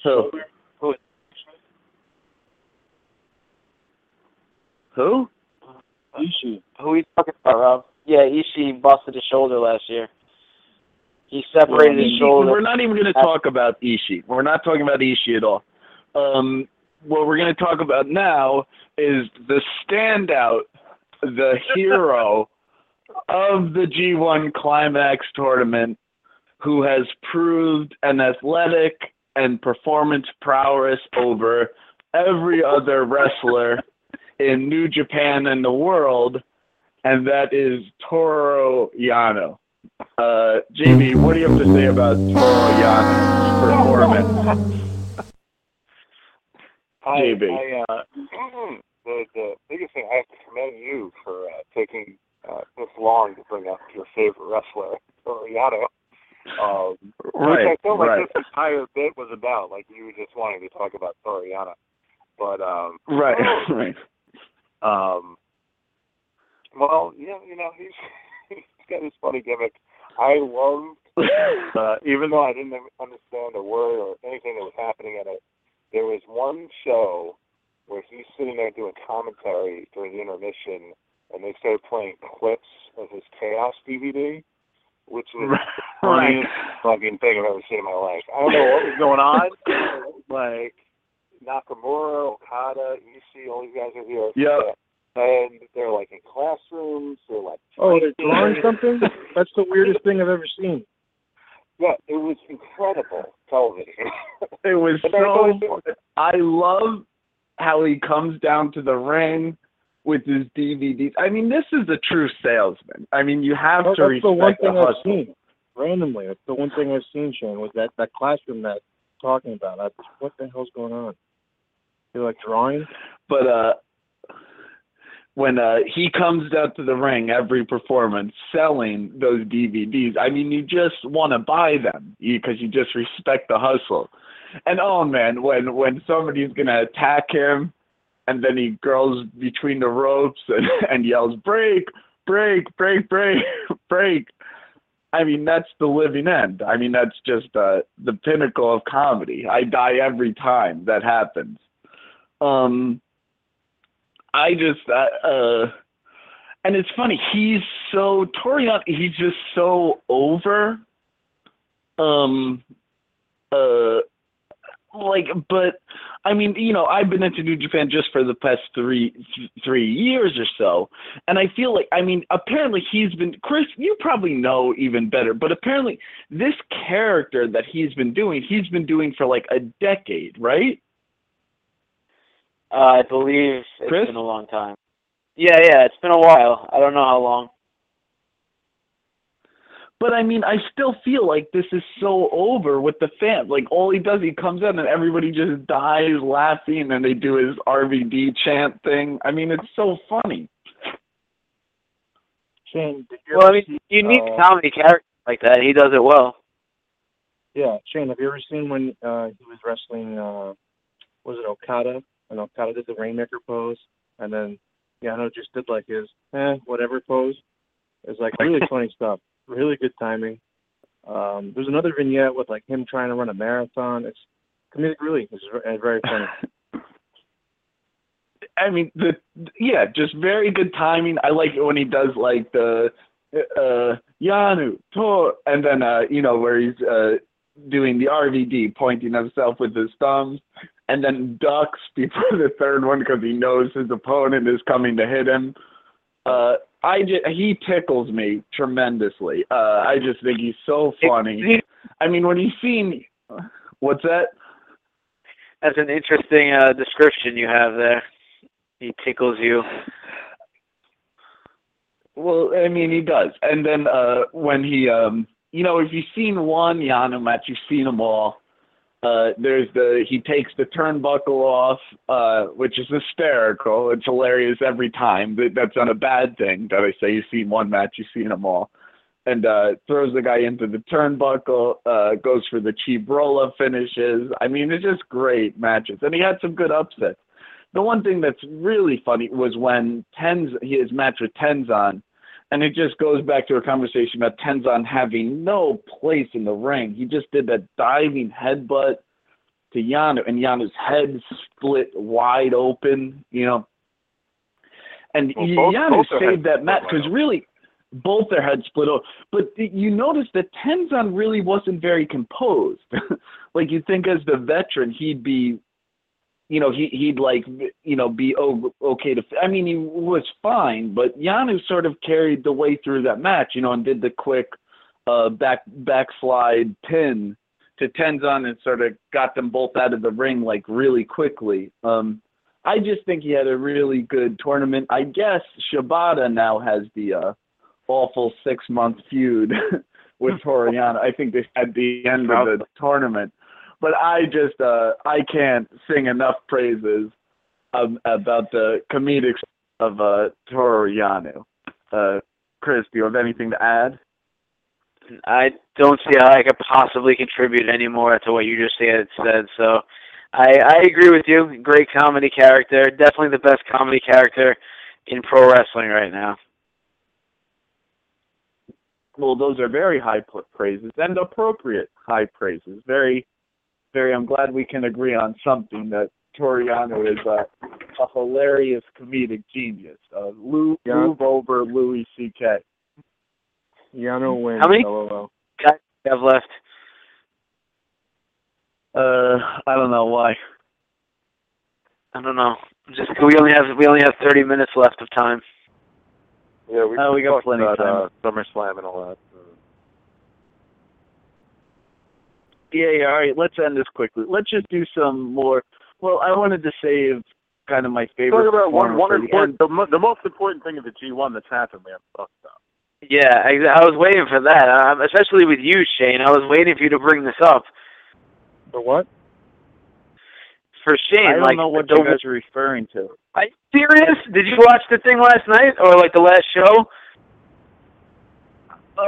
so who? Ishii. Who are you talking about, Rob? Yeah, Ishii busted his shoulder last year. He separated his shoulder. We're not even going to talk about Ishii. We're not talking about Ishii at all. Um, what we're going to talk about now is the standout, the [LAUGHS] hero of the G1 Climax tournament, who has proved an athletic and performance prowess over every other wrestler in New Japan and the world, and that is Toru Yano. Uh, Jamie, what do you have to say about Toru Yano's performance? I, JB. I, uh, the, the biggest thing, I have to commend you for uh, taking uh, this long to bring up your favorite wrestler, Toru Yano. Um, which I Right, felt like right, this entire bit was about, like you were just wanting to talk about Toru Yano. But, um, right, [LAUGHS] right. Um, well, yeah, you know, he's [LAUGHS] he's got his funny gimmick. I loved, [LAUGHS] uh, even though I didn't understand a word or anything that was happening in it, there was one show where he's sitting there doing commentary during the intermission, and they started playing clips of his Chaos DVD, which was the funniest fucking thing I've ever seen in my life. I don't know what was going on. [LAUGHS] like Nakamura, Okada, Ishii, all these guys are here. Yeah. And they're like in classrooms. They're like Oh, they're fighting. drawing something? That's the weirdest thing I've ever seen. Yeah, it was incredible television. It was [LAUGHS] but they're always so. I love how he comes down to the ring with his DVDs. I mean, this is a true salesman. I mean, you have That's to the respect one the thing I've seen. Randomly, that's the one thing I've seen, Shane, was that, that classroom that talking about. I, what the hell's going on? Like drawing? But uh, when uh, he comes out to the ring every performance selling those DVDs, I mean, you just want to buy them because you just respect the hustle. And oh man, when when somebody's gonna attack him, and then he goes between the ropes and, [LAUGHS] and yells break, break, break, break, [LAUGHS] break. I mean, that's the living end. I mean, that's just uh, the pinnacle of comedy. I die every time that happens. Um, I just, uh, uh, and it's funny. He's so Torian. He's just so over. Um, uh, like, but I mean, you know, I've been into New Japan just for the past three th- three years or so, and I feel like, I mean, apparently he's been Chris. You probably know even better, but apparently this character that he's been doing, he's been doing for like a decade, right? Uh, I believe it's Chris? been a long time. Yeah, yeah, it's been a while. I don't know how long. But I mean, I still feel like this is so over with the fan. Like all he does, he comes in and everybody just dies laughing, and they do his RVD chant thing. I mean, it's so funny. Shane, did you Well, I mean, see, you need uh, comedy characters like that. He does it well. Yeah, Shane, have you ever seen when uh, he was wrestling, uh, was it Okada? And Okada did the Rainmaker pose, and then Yano just did like his, eh, whatever pose. It's like really funny stuff. Really good timing. Um, there's another vignette with like him trying to run a marathon. It's comedic really. It's and very funny. [LAUGHS] I mean, the yeah, just very good timing. I like it when he does like the uh Yanu Tor, and then uh you know where he's uh doing the RVD, pointing himself with his thumbs, and then ducks [LAUGHS] before the third one because he knows his opponent is coming to hit him. Uh, I just, he tickles me tremendously. Uh, I just think he's so funny. I mean, when he's seen, what's that? That's an interesting uh, description you have there. He tickles you. Well, I mean, he does. And then uh, when he, um, you know, if you've seen one Yano match, you've seen them all. Uh, there's the he takes the turnbuckle off, uh, which is hysterical. It's hilarious every time. That that's not a bad thing that I say you've seen one match, you've seen them all. and uh, throws the guy into the turnbuckle, uh, goes for the roll-up finishes. I mean, it's just great matches, and he had some good upsets. The one thing that's really funny was when Tenz his match with Tenzan, and it just goes back to a conversation about Tenzan having no place in the ring. He just did that diving headbutt to Yano, and Yano's head split wide open, you know. And Well, both- Yano both saved that match because really, both their heads split open. But you notice that Tenzan really wasn't very composed. [LAUGHS] like you think as the veteran, he'd be, you know, he he'd like, you know, be okay to. I mean, he was fine, but Yano sort of carried the way through that match, you know, and did the quick uh, back backslide pin to Tenzan and sort of got them both out of the ring like really quickly. Um, I just think he had a really good tournament. I guess Shibata now has the uh, awful six month feud [LAUGHS] with [LAUGHS] Toru Yano. I think they at the end of the tournament. But I just uh, I can't sing enough praises um, about the comedic of uh, Toru Yano. Uh, Chris, do you have anything to add? I don't see how I could possibly contribute any more to what you just said. said. So, I I agree with you. Great comedy character, definitely the best comedy character in pro wrestling right now. well, those are very high praises and appropriate high praises. Very, very. I'm glad we can agree on something that Toru Yano is a, a hilarious comedic genius. Uh, Lou, Yeah. move over Louis C.K. Yano wins. How many- LOL. Guys have left. Uh, I don't know why. I don't know. Just we only have we only have 30 minutes left of time. Yeah, we, Oh, we got talked plenty of about uh, SummerSlam and all that. Yeah, yeah. All right, let's end this quickly. Let's just do some more. Well, I wanted to save kind of my favorite. Talk about one one the important, the, mo- the most important thing of the G1 that's happened, man. Talk about. Yeah, I, I was waiting for that, um, especially with you, Shane. I was waiting for you to bring this up. For what? For Shane, I don't like know what the, you guys are referring to. Are you serious? Did you watch the thing last night or like the last show?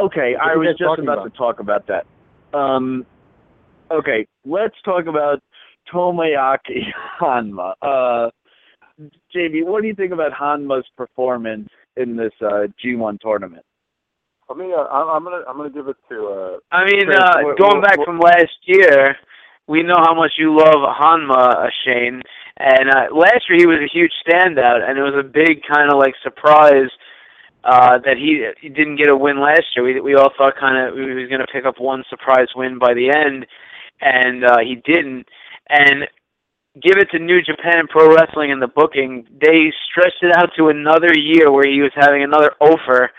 Okay, What I was just about about? to talk about that. Um, okay, let's talk about Tomoaki Honma. Uh, JB, what do you think about Honma's performance in this uh, G1 tournament? I mean, uh, I, I'm gonna I'm gonna give it to. Uh, I mean, Chris, uh, what- going what- back what- from last year, we know how much you love Honma, uh, Shane. And uh, last year he was a huge standout, and it was a big kind of like surprise uh, that he he didn't get a win last year. We we all thought kind of he was going to pick up one surprise win by the end, and uh, he didn't. And give it to New Japan Pro Wrestling and the booking. They stretched it out to another year where he was having another offer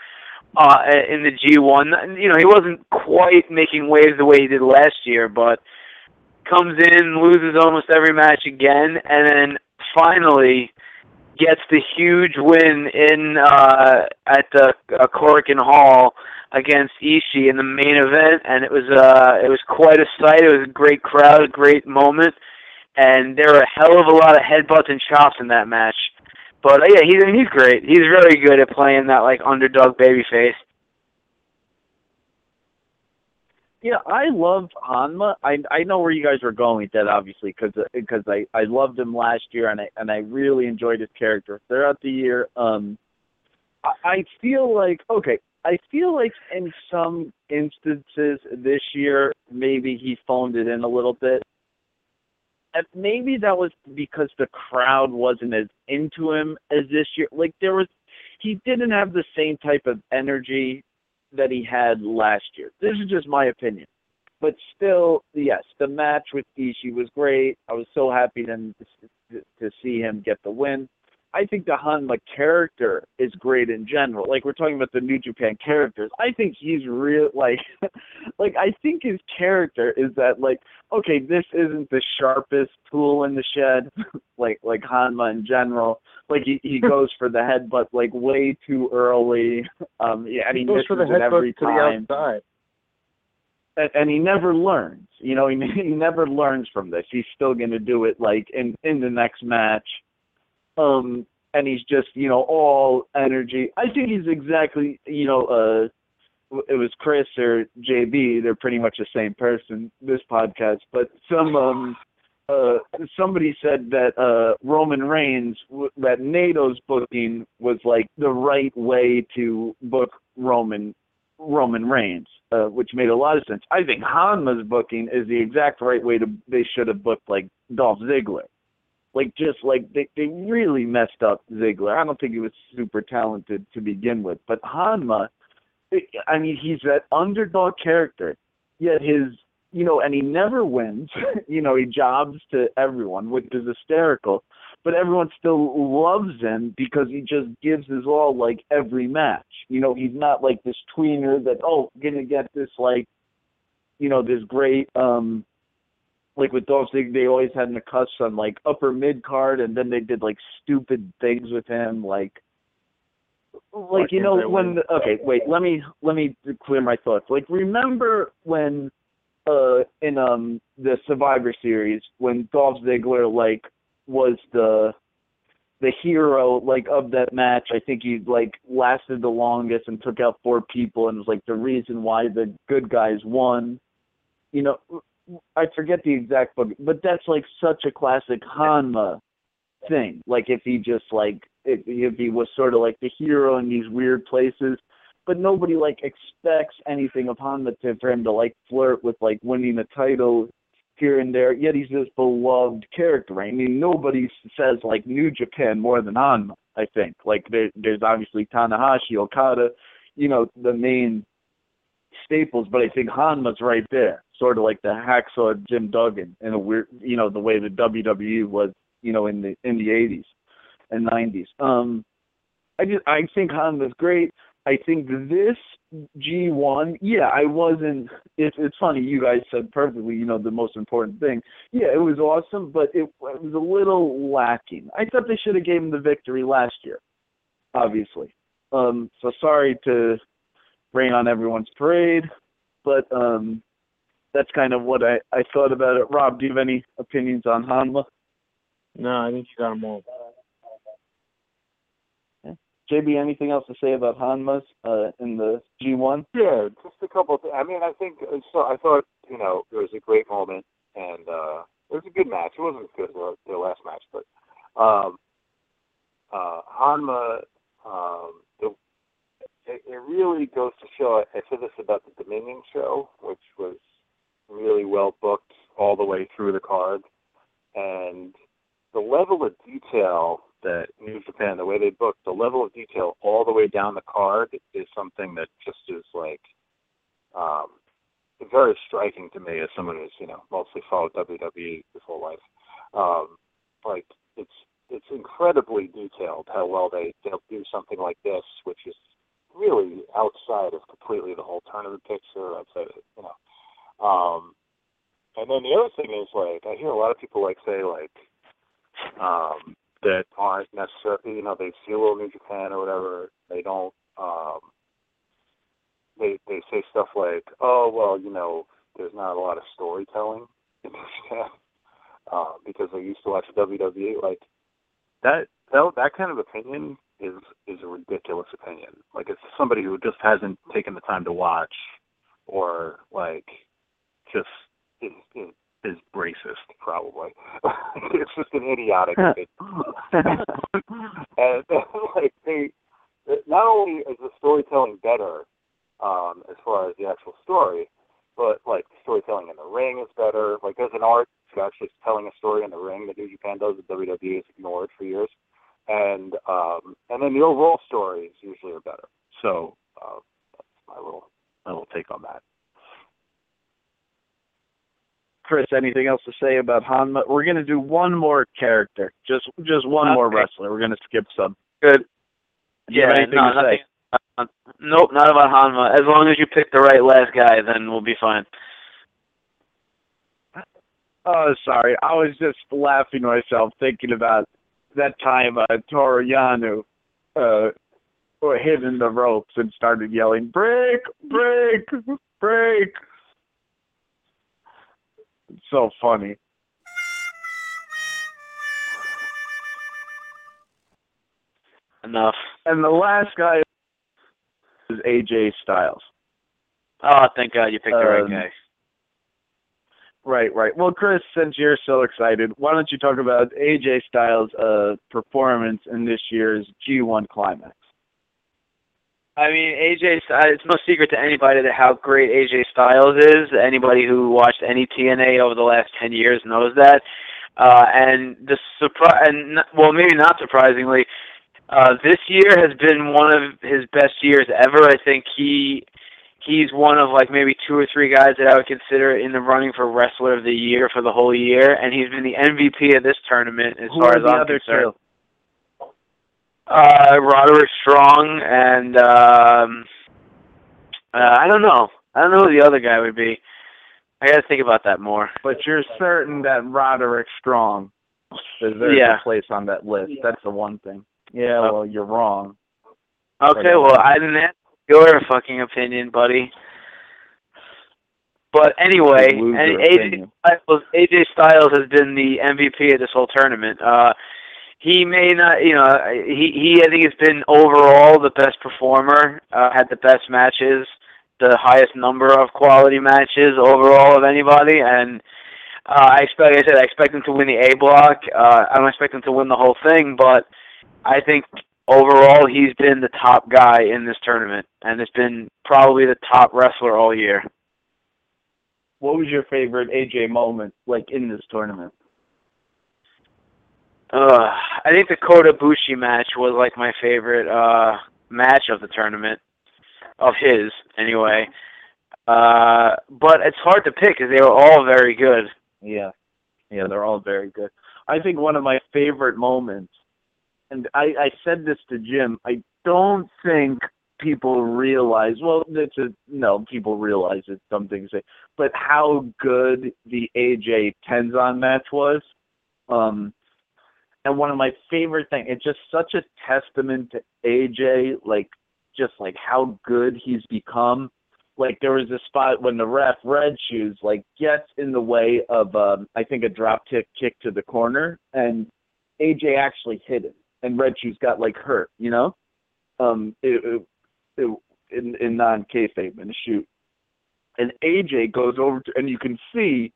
uh, in the G1. You know, he wasn't quite making waves the way he did last year, but comes in, loses almost every match again, and then finally gets the huge win in uh, at the uh, Korakuen Hall against Ishii in the main event, and it was uh, it was quite a sight. It was a great crowd, a great moment, and there were a hell of a lot of headbutts and chops in that match. But uh, yeah, he's he's great. He's really good at playing that like underdog babyface. Yeah, I love Honma. I I know where you guys were going with that, obviously, because because I I loved him last year, and I and I really enjoyed his character throughout the year. Um, I, I feel like okay, I feel like in some instances this year maybe he phoned it in a little bit. And maybe that was because the crowd wasn't as into him as this year. Like there was, he didn't have the same type of energy that he had last year. This is just my opinion. But still, yes, the match with Ishii was great. I was so happy then to, to see him get the win. I think the Honma character is great in general. Like we're talking about the New Japan characters. I think he's real [LAUGHS] like like I think his character is that like okay, this isn't the sharpest tool in the shed [LAUGHS] like like Honma in general. Like he he [LAUGHS] goes for the headbutt like way too early. Um yeah, and he, He goes misses for the it every headbutt to time the outside. and, and he never learns. You know, he, he never learns from this. He's still going to do it like in in the next match. Um, and he's just you know all energy. I think he's exactly you know uh it was Chris or JB. They're pretty much the same person. This podcast, but some um uh somebody said that uh Roman Reigns that Naito's booking was like the right way to book Roman Roman Reigns, uh, which made a lot of sense. I think Honma's booking is the exact right way to. They should have booked like Dolph Ziggler, like just like they they really messed up Ziggler. I don't think he was super talented to begin with, but Honma, I mean, he's that underdog character, yet his you know, and he never wins. [LAUGHS] you know, he jobs to everyone, which is hysterical. But everyone still loves him because he just gives his all like every match. You know, he's not like this tweener that oh gonna get this like, you know, this great um like with Dolph Ziggler, they always had cuss on like upper mid card, and then they did like stupid things with him, like like you know when the, okay wait let me let me clear my thoughts like remember when uh in um the Survivor Series when Dolph Ziggler like was the the hero like of that match. I think he like lasted the longest and took out four people and was like the reason why the good guys won. You know, I forget the exact book, but that's like such a classic Honma thing. Like if he just like if, he was sort of like the hero in these weird places but nobody like expects anything of Honma to, for him to like flirt with like winning a title here and there. Yet he's this beloved character. I mean, nobody says like New Japan more than Honma. I think like there, there's obviously Tanahashi, Okada, you know, the main staples, but I think Honma's right there, sort of like the hacksaw Jim Duggan in a weird, you know, the way the WWE was, you know, in the in the 80s and 90s. Um, I just I think Honma's great. I think this G1, yeah, I wasn't. It's it's funny. You guys said perfectly. You know the most important thing. Yeah, it was awesome, but it, it was a little lacking. I thought they should have gave him the victory last year. Obviously, um, so sorry to rain on everyone's parade, but um, that's kind of what I I thought about it. Rob, do you have any opinions on Honma? No, I think you got them all. JB, anything else to say about Honma's uh, in the G1? Yeah, just a couple. Of th- I mean, I think so. I thought you know it was a great moment, and uh, it was a good match. It wasn't as good as the last match, but um, uh, Honma, um, the, it, it really goes to show. I said this about the Dominion show, which was really well booked all the way through the card, and the level of detail that New Japan, the way they book, the level of detail all the way down the card is something that just is like um, very striking to me as someone who's you know mostly followed WWE his whole life. Um, like it's it's incredibly detailed how well they they'll do something like this, which is really outside of completely the whole tournament picture. Outside of you know. Um, and then the other thing is like I hear a lot of people like say like um, that aren't necessarily, you know, they see a little New Japan or whatever. They don't. um They they say stuff like, "Oh, well, you know, there's not a lot of storytelling in New Japan [LAUGHS] uh, because they used to watch WWE." Like that. That that kind of opinion is is a ridiculous opinion. Like it's somebody who just hasn't taken the time to watch, or like just is, is is racist, probably. [LAUGHS] it's just an idiotic thing. [LAUGHS] and [LAUGHS] like they, not only is the storytelling better um, as far as the actual story, but like the storytelling in the ring is better. Like there's an art to actually telling a story in the ring that New Japan does that WWE has ignored for years, and um, and then the overall stories usually are better. So uh, that's my little my little take on that. Chris, anything else to say about Honma? We're gonna do one more character, just just one Okay. more wrestler. We're gonna skip some. Good. Do you have Yeah, anything no, to nothing. say? Uh, nope, not about Honma. As long as you pick the right last guy, then we'll be fine. Oh, sorry. I was just laughing myself thinking about that time uh, Toru Yano uh, were hitting the ropes and started yelling, "Break! Break! Break!" It's so funny. Enough. And the last guy is AJ Styles. Oh, thank God you picked the right Um, guy. Right, right. Well, Chris, since you're so excited, why don't you talk about AJ Styles' uh, performance in this year's G1 Climax? I mean, AJ. It's no secret to anybody that how great AJ Styles is. Anybody who watched any TNA over the last ten years knows that. Uh, and the surprise, and well, maybe not surprisingly, uh, this year has been one of his best years ever. I think he he's one of like maybe two or three guys that I would consider in the running for wrestler of the year for the whole year, and he's been the MVP of this tournament as Who far as the I'm other concerned. two? Uh, Roderick Strong and um, uh, I don't know. I don't know who the other guy would be. I got to think about that more. But you're certain that Roderick Strong deserves Yeah. a place on that list. That's the one thing. Yeah, Uh, well, you're wrong. Okay, well, I didn't ask your fucking opinion, buddy. But anyway, and AJ. Styles, AJ Styles has been the MVP of this whole tournament. Uh, he may not, you know, he he I think has been overall the best performer, uh, had the best matches, the highest number of quality matches overall of anybody, and uh, I expect, like I said, I expect him to win the A block. Uh, I don't expect him to win the whole thing, but I think overall he's been the top guy in this tournament, and has been probably the top wrestler all year. What was your favorite AJ moment, like, in this tournament? Uh, I think the Kota Ibushi match was like my favorite uh match of the tournament, of his anyway. Uh, but it's hard to pick because they were all very good. Yeah. Yeah, they're all very good. I think one of my favorite moments, and I, I said this to Jim, I don't think people realize, well, it's a, no, people realize it's something to say, but how good the AJ Tenzan match was. Um, and one of my favorite things, it's just such a testament to AJ, like, just like how good he's become like there was a spot when the ref red shoes like gets in the way of um I think a drop kick kick to the corner and AJ actually hit it and red shoes got like hurt, you know? Um it, it, it in in non kayfabe in shoot. And AJ goes over to and you can see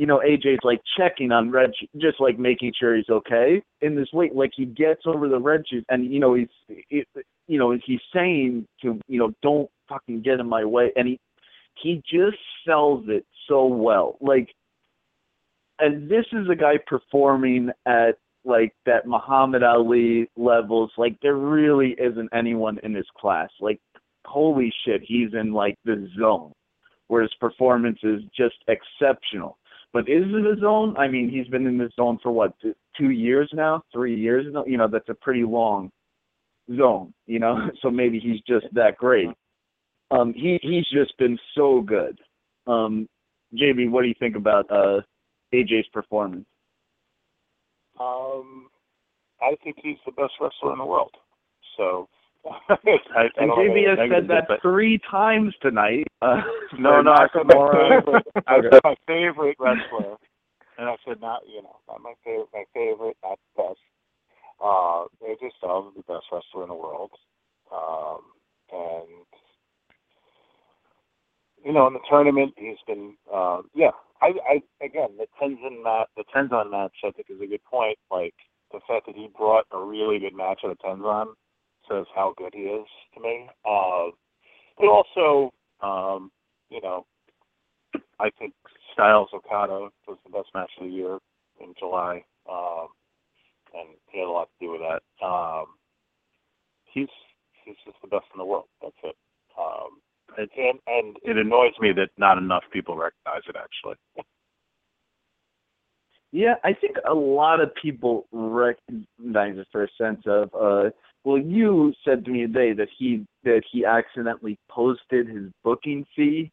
you know, AJ's like checking on Red, Shoes, just like making sure he's okay. In this way, like he gets over the Red Shoes, and you know he's, you know, he's saying to, you know, don't fucking get in my way, and he, he just sells it so well. Like, and this is a guy performing at like that Muhammad Ali levels. Like there really isn't anyone in his class. Like, holy shit, he's in like the zone, where his performance is just exceptional. But is it a zone? I mean, he's been in this zone for what, two years now, three years now. You know, that's a pretty long zone. You know, [LAUGHS] so maybe he's just that great. Um, he he's just been so good. Um, JB, what do you think about uh, AJ's performance? Um, I think he's the best wrestler in the world. So, I, [LAUGHS] I And JB has said that say. three times tonight. [LAUGHS] Uh, No, no, I said my favorite. [LAUGHS] I said my favorite wrestler, and I said not, you know, not my favorite, my favorite, not the best. Uh, AJ Styles is the best wrestler in the world, um, and you know, in the tournament, he's been, uh, yeah. I, I again, the Tenzan match, the Tenzan match, I think is a good point. Like the fact that he brought a really good match out of Tenzan says how good he is to me. Uh, but also, um, you know, I think Styles Okada was the best match of the year in July, um, and he had a lot to do with that. Um, he's he's just the best in the world. That's it. Um, and and It annoys me that not enough people recognize it. Actually, Yeah, I think a lot of people recognize it for a sense of uh well you said to me today that he that he accidentally posted his booking fee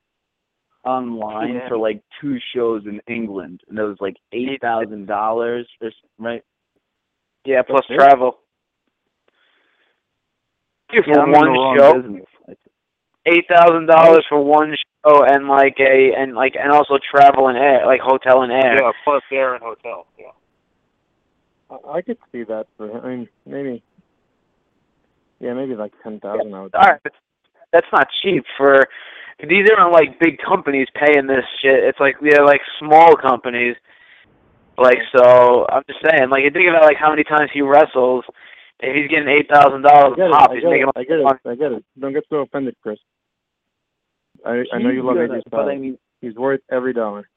online Yeah. for like two shows in England and it was like eight thousand dollars right? Yeah, plus That's it. travel. Yeah, for the one show, business. Eight thousand dollars for one show, and like a and like and also travel and air, like hotel and air. yeah, plus air and hotel. Yeah. I, I could see that for him. I mean, maybe. Yeah, maybe like ten thousand. I would. All right, but that's not cheap for these aren't like big companies paying this shit. It's like they're like small companies. Like so, I'm just saying. Like you think about like how many times he wrestles. If he's getting eight thousand I dollars get it. pop, I he's get making it. I get it. I get it. Don't get so offended, Chris. I I know you love He's AJ good, but I mean, He's worth every dollar.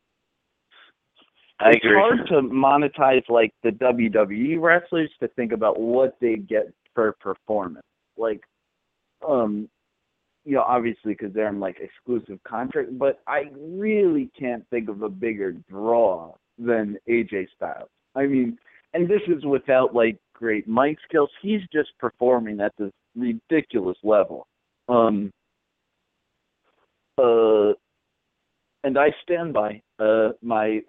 I it's agree. hard to monetize like the WWE wrestlers to think about what they get per performance. Like, um, you know, obviously because they're in like exclusive contract, but I really can't think of a bigger draw than AJ Styles. I mean, and this is without like great mic skills. He's just performing at this ridiculous level. Um, uh, and I stand by uh, my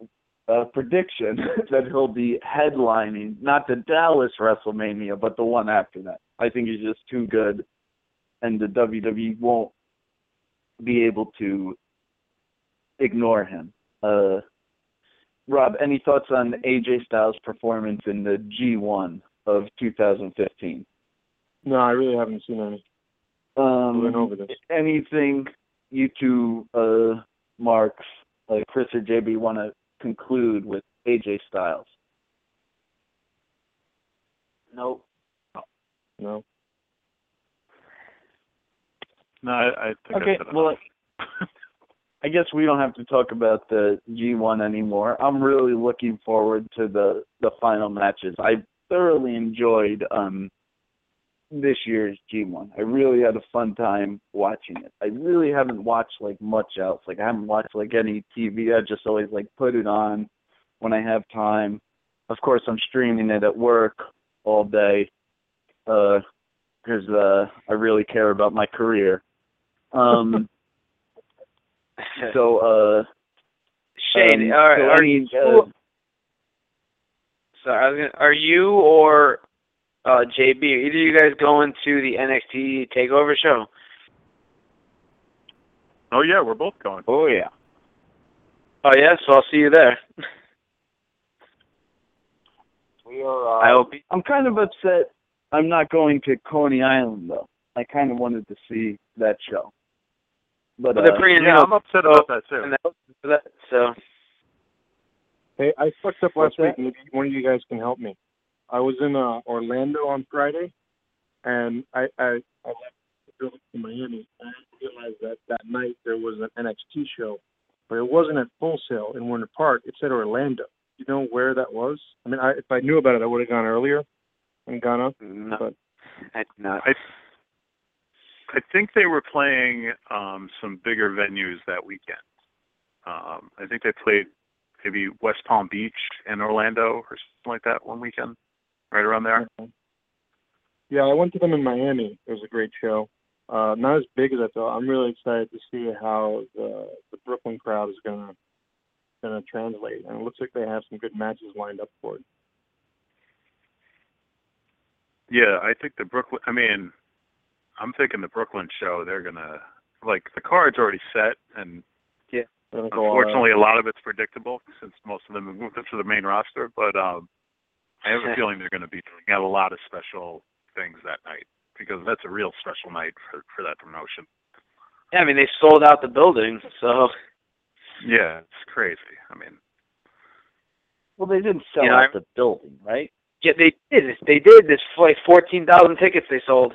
uh, prediction [LAUGHS] that he'll be headlining not the Dallas WrestleMania, but the one after that. I think he's just too good, and the WWE won't be able to ignore him. Uh, Rob, any thoughts on AJ Styles' performance in the G1 of 2015? No, I really haven't seen any. Um, went over this. Anything you two, uh, Marks, uh, Chris or JB, want to conclude with AJ Styles? Nope. No. No, I, I think Okay, I said well. I guess we don't have to talk about the G1 anymore. I'm really looking forward to the the final matches. I thoroughly enjoyed um this year's G1. I really had a fun time watching it. I really haven't watched like much else. Like I haven't watched like any TV. I just always like put it on when I have time. Of course, I'm streaming it at work all day uh because uh I really care about my career. Um [LAUGHS] so uh Shane, um, are, so are you? uh, sorry, I was gonna, are you or uh, JB? Are either of you guys going to the NXT Takeover show? Oh yeah, we're both going. oh yeah. Oh yeah, so I'll see you there. We are. Uh, I hope. I'm kind of upset I'm not going to Coney Island though. I kind of wanted to see that show. But But uh, they're Yeah, I'm upset about that too. and that- so Hey, I fucked up What's last that? week. Maybe one of you guys can help me. I was in uh, Orlando on Friday, and I I, I left the building to Miami. I didn't realize that that night there was an NXT show, but it wasn't at Full Sail in Winter Park. It said Orlando. You know where that was? I mean, I, if I knew about it, I would have gone earlier and gone up. no, But I did not. I I think they were playing um some bigger venues that weekend. Um I think they played maybe West Palm Beach and Orlando or something like that one weekend. Right around there. Yeah, I went to them in Miami. It was a great show. Uh, not as big as I thought. I'm really excited to see how the the Brooklyn crowd is gonna gonna translate, and it looks like they have some good matches lined up for it. Yeah, I think the Brooklyn I mean I'm thinking the Brooklyn show they're gonna like the card's already set and They're gonna go all out. unfortunately a lot of it's predictable since most of them have moved up to the main roster, but um I have a feeling they're gonna be doing a lot of special things that night because that's a real special night for for that promotion. Yeah, I mean they sold out the building, so Yeah, it's crazy. I mean, well, they didn't sell Yeah, I- out the building, right? yeah, they did. They did. This like fourteen thousand tickets they sold.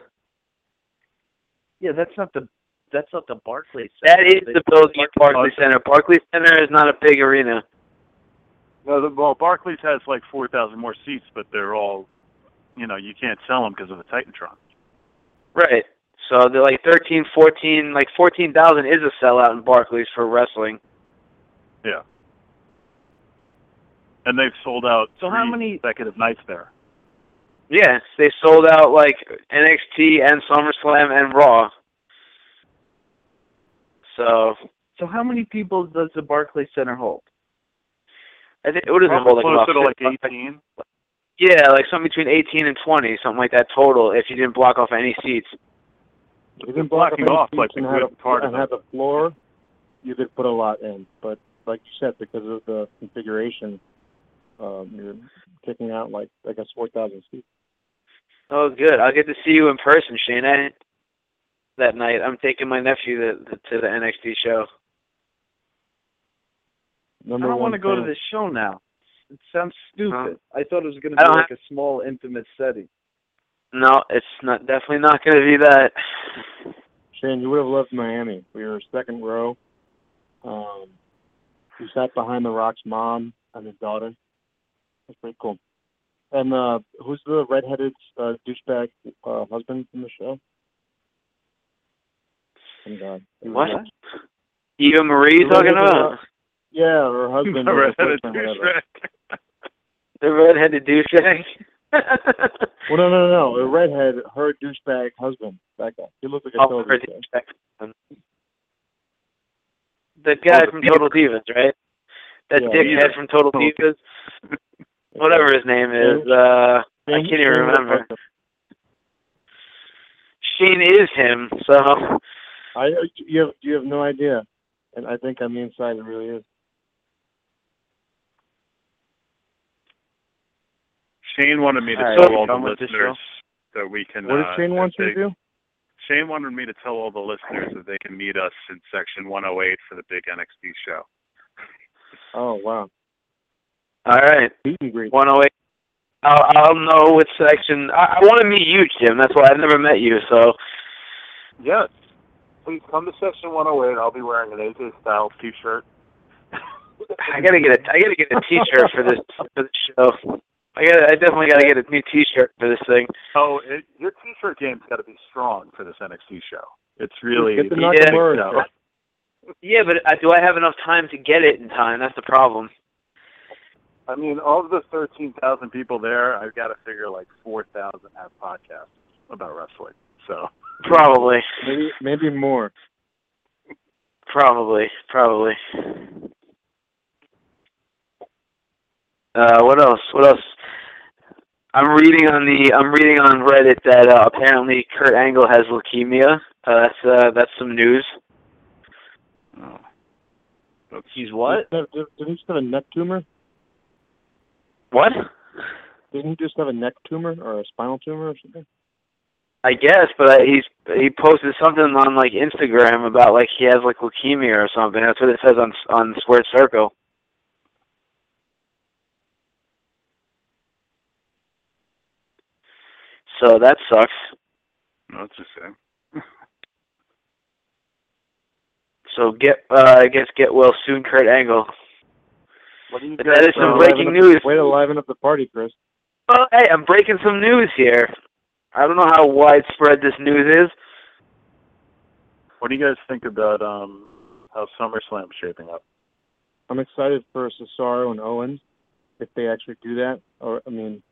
Yeah, that's not the that's not the Barclays. That Center. is They- the building at Barclays Center. Barclays Center is not a big arena. Well, the, well Barclays has like four thousand more seats, but they're all, you know, you can't sell them because of the TitanTron. Right. So they're like thirteen, fourteen, like fourteen thousand is a sellout in Barclays for wrestling. Yeah. And they've sold out So how many- consecutive nights there. Yes, they sold out like NXT and SummerSlam and Raw. So So how many people does the Barclays Center hold? I think it doesn't Probably like closer to like 50 eighteen. Yeah, like something between eighteen and twenty, something like that total. If you didn't block off any seats. If you They're didn't block blocking up off, like, the and good a, part of and had the floor, you could put a lot in. But like you said, because of the configuration, um, you're kicking out like I guess four thousand seats. Oh, good. I'll get to see you in person, Shane. I, that night. I'm taking my nephew to, to the NXT show. Number I don't want to go to fan. this show now. It sounds stupid. Huh? I thought it was going to be don't like a small, intimate setting. No, it's not definitely not going to be that. Shane, you would have loved Miami. We were second row. Um, we sat behind The Rock's mom and his daughter. That's pretty cool. And uh, who's the redheaded uh, douchebag uh, husband from the show? God. He was What? nuts. Eva Marie you talking about? Yeah, her husband. [LAUGHS] or her Redheaded boyfriend, whatever. douchebag. The redheaded douchebag. [LAUGHS] Well, no, no, no, no. A redhead, her douchebag husband. That guy. He looked like a Oh, total her douchebag. douchebag. The guy Oh, the from Total Divas, right? That Yeah. dickhead from Total Divas. Whatever his name is. Uh, I can't even Shane would have remember. loved. Shane is him, so I you have you have no idea, and I think on the inside it really is. Shane wanted me to All right, tell so all the done with this listeners that we can. What did uh, Shane that want you they- to do? Shane wanted me to tell all the listeners that they can meet us in section 108 for the big NXT show. Oh wow, all right. meet and greet. 108. I'll, I'll know which section. I, I want to meet you, Jim. That's why I've never met you. So Yes. Please come to section 108. I'll be wearing an AJ Styles T-shirt. [LAUGHS] I gotta get a I gotta get a T-shirt for this for this show. I got I definitely gotta get a new T-shirt for this thing. Oh, it, your T-shirt game's got to be strong for this NXT show. It's really Get the Yeah. Nakamura so. Yeah, but uh, do I have enough time to get it in time? That's the problem. I mean, of the 13,000 people there, I've got to figure like 4,000 have podcasts about wrestling. So Probably, Maybe maybe more. probably, probably. Uh, what else? What else? I'm reading on the I'm reading on Reddit that uh, apparently Kurt Angle has leukemia. Uh, that's uh, that's some news. Oh. He's what? Did, did, did he just have a neck tumor? What? Didn't he just have a neck tumor or a spinal tumor or something? I guess, but uh, he's he posted something on like Instagram about like he has like leukemia or something. That's what it says on on Squared Circle. So that sucks. That's a shame. [LAUGHS] So get uh, I guess get well soon, Kurt Angle. what do you But guys? that is some Way to breaking liven up- news. Way to liven up the party, Chris. Well, hey, I'm breaking some news here. I don't know how widespread this news is. What do you guys think about um how SummerSlam's shaping up? I'm excited for Cesaro and Owens if they actually do that. Or I mean,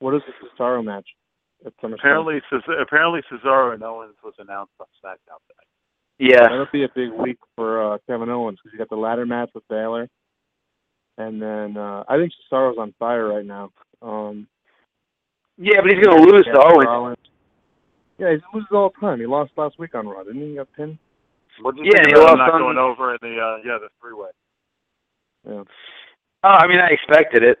what is the Cesaro match at SummerSlam? Apparently, Ces- apparently Cesaro and Owens was announced on SmackDown today. Yeah. that'll be a big week for uh, Kevin Owens because you got the ladder match with Balor, and then uh, I think Cesaro's on fire right now. Um, Yeah, but he's gonna lose yeah, to Owens. Rollins. Yeah, he loses all the time. He lost last week on Raw, didn't he? He got pinned. What do you Yeah, think he about lost not on- going over in the uh, yeah the three way? Yeah. Oh, I mean, I expected it.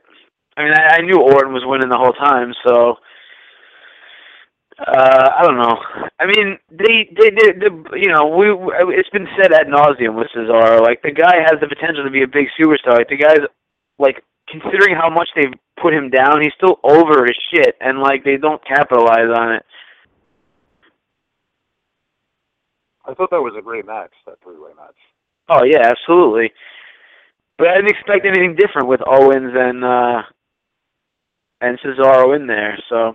I mean, I, I knew Orton was winning the whole time, so uh, I don't know. I mean, they, they, they, they you know, we, it's been said ad nauseum with Cesaro. Like the guy has the potential to be a big superstar. Like the guy's, like, considering how much they've put him down, he's still over his shit, and like they don't capitalize on it. I thought that was a great match, that three way match. Oh yeah, absolutely. But I didn't expect anything different with Owens and uh and Cesaro in there. So,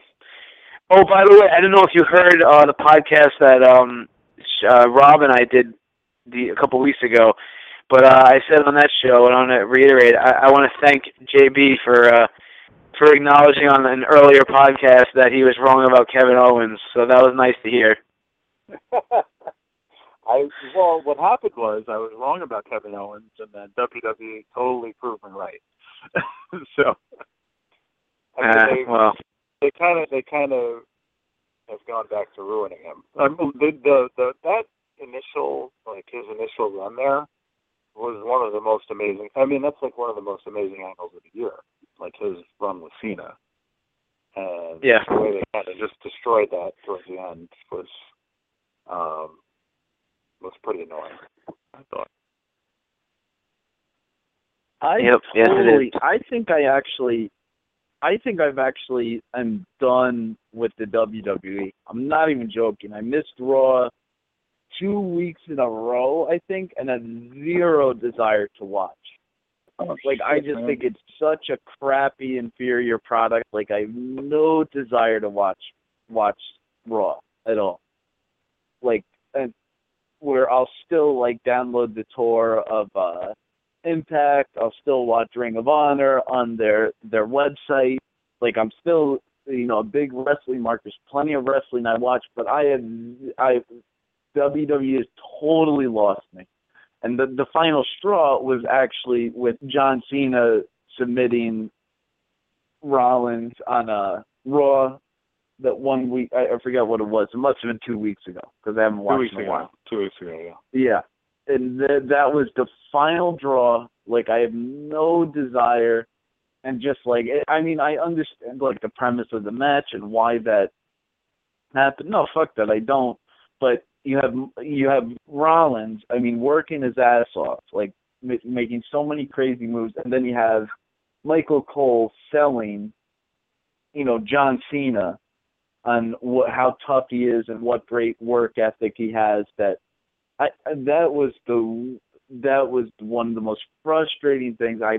oh, by the way, I don't know if you heard uh the podcast that um uh, Rob and I did the a couple weeks ago, but uh, I said on that show, and I want to reiterate, I, I want to thank JB for uh for acknowledging on an earlier podcast that he was wrong about Kevin Owens. So that was nice to hear. [LAUGHS] I well, what happened was I was wrong about Kevin Owens, and then WWE totally proved me right. [LAUGHS] so Uh, well, they kind of they kind of have gone back to ruining him. I mean, the, the the that initial like his initial run there was one of the most amazing. I mean, that's like one of the most amazing angles of the year, like his run with Cena, and Yeah. the way they kind of just destroyed that towards the end was um was pretty annoying. I thought. I Yep, yes, it totally. is. I think I actually, I think I've actually I'm done with the WWE. I'm not even joking. I missed Raw two weeks in a row, I think, and had zero desire to watch. Oh, Like I just man. think it's such a crappy, inferior product. Like I have no desire to watch watch Raw at all. Like, and where I'll still like download the tour of uh Impact. I'll still watch Ring of Honor on their their website. Like I'm still you know a big wrestling mark. There's plenty of wrestling I watch, but I have I WWE has totally lost me. And the the final straw was actually with John Cena submitting Rollins on a Raw that one week. I, I forget what it was. It must have been two weeks ago because I haven't two watched weeks in a ago. while. Two weeks ago, yeah. Yeah, and th- that was the final draw. Like I have no desire, and just like eh, I mean, I understand like the premise of the match and why that happened. No, fuck that, I don't. But you have you have Rollins. I mean, working his ass off, like m- making so many crazy moves, and then you have Michael Cole selling, you know, John Cena on what how tough he is and what great work ethic he has. That I that was the that was one of the most frustrating things. I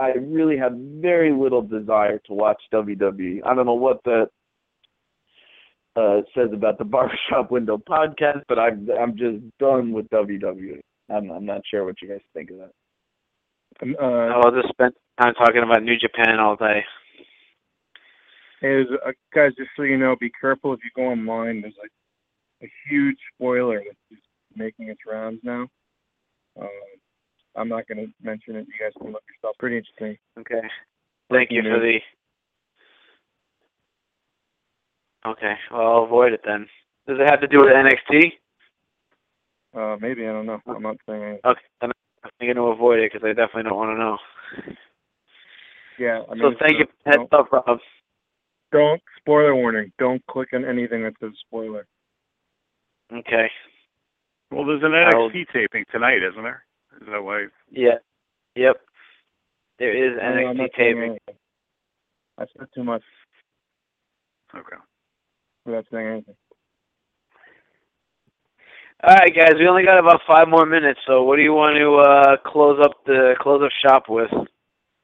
I really have very little desire to watch WWE. I don't know what that uh, says about the [LAUGHS] Barbershop Window podcast, but I'm I'm just done with WWE. I'm I'm not sure what you guys think of that. Um, uh, I'll just spend time talking about New Japan all day. is uh, guys, just so you know, be careful if you go online. There's like a huge spoiler that's just making its rounds now. Um, I'm not going to mention it. You guys can look yourself. Pretty interesting. Okay. Thank you for the. Okay, well I'll avoid it then. Does it have to do with NXT? Uh, maybe I don't know. I'm not saying. Anything. Okay, I'm going to avoid it because I definitely don't want to know. Yeah. I mean, so thank you. Heads up, Rob. Don't spoiler warning. Don't click on anything that says spoiler. Okay. Well, there's an I'll- NXT taping tonight, isn't there? Is that why? Yeah. Yep. There is I NXT not taping. anything. I said too much Okay. without saying anything. All right, guys. We only got about five more minutes, so what do you want to uh, close up the close up shop with?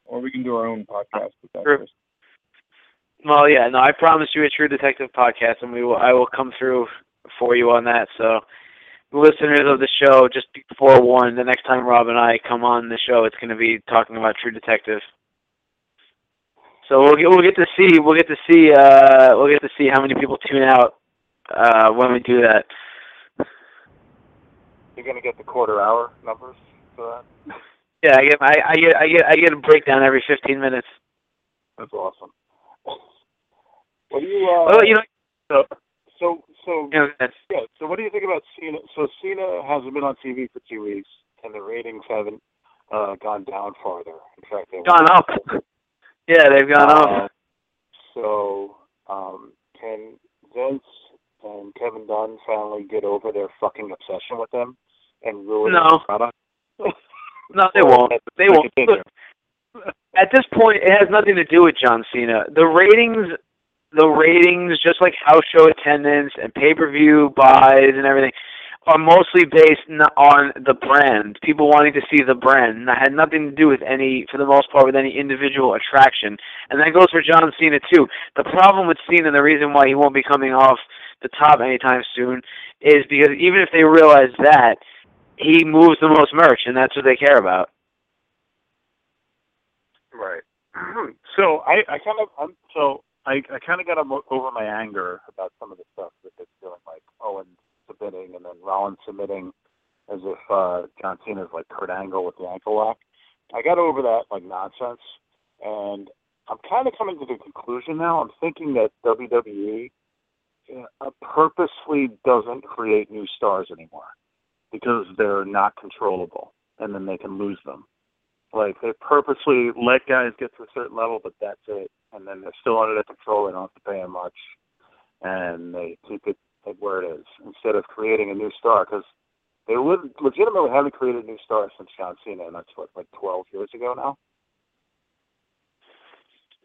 Or we can do our own podcast with that. Sure. Well, yeah, no, I promise you a True Detective podcast, and we will. I will come through for you on that. So, listeners of the show, just be forewarned. The next time Rob and I come on the show, it's going to be talking about True Detective. So we'll get, we'll get to see we'll get to see uh, we'll get to see how many people tune out uh, when we do that. You're gonna get the quarter hour numbers for that. Yeah, I get I, I get I get I get a breakdown every 15 minutes. That's awesome. What do you? Uh, Well, you know, so so you know that's, yeah. So what do you think about Cena? So Cena hasn't been on TV for two weeks, and the ratings haven't uh, gone down farther. In fact, they've gone up. Yeah, they've gone Uh, up. So, um, can Vince and Kevin Dunn finally get over their fucking obsession with them and ruin No. the product? No, they won't. They won't. at this point, it has nothing to do with John Cena. The ratings, the ratings, just like house show attendance and pay per view buys and everything, are mostly based on the brand. People wanting to see the brand. And that had nothing to do with any, for the most part, with any individual attraction. And that goes for John Cena too. The problem with Cena, and the reason why he won't be coming off the top anytime soon, is because even if they realize that, he moves the most merch, and that's what they care about. Right. [CLEARS THROAT] so I, I kind of, I'm so I, I kind of got over my anger about some of the stuff that they're doing, like Owen submitting and then Rollins submitting as if uh, John Cena's like Kurt Angle with the ankle lock. I got over that like nonsense, and I'm kind of coming to the conclusion now. I'm thinking that WWE uh, purposely doesn't create new stars anymore because they're not controllable, and then they can lose them. Like they purposely let guys get to a certain level, but that's it, and then they're still under their control. They don't have to pay them much, and they keep it like where it is instead of creating a new star. Because They would legitimately haven't created a new star since John Cena, and that's what like 12 years ago now.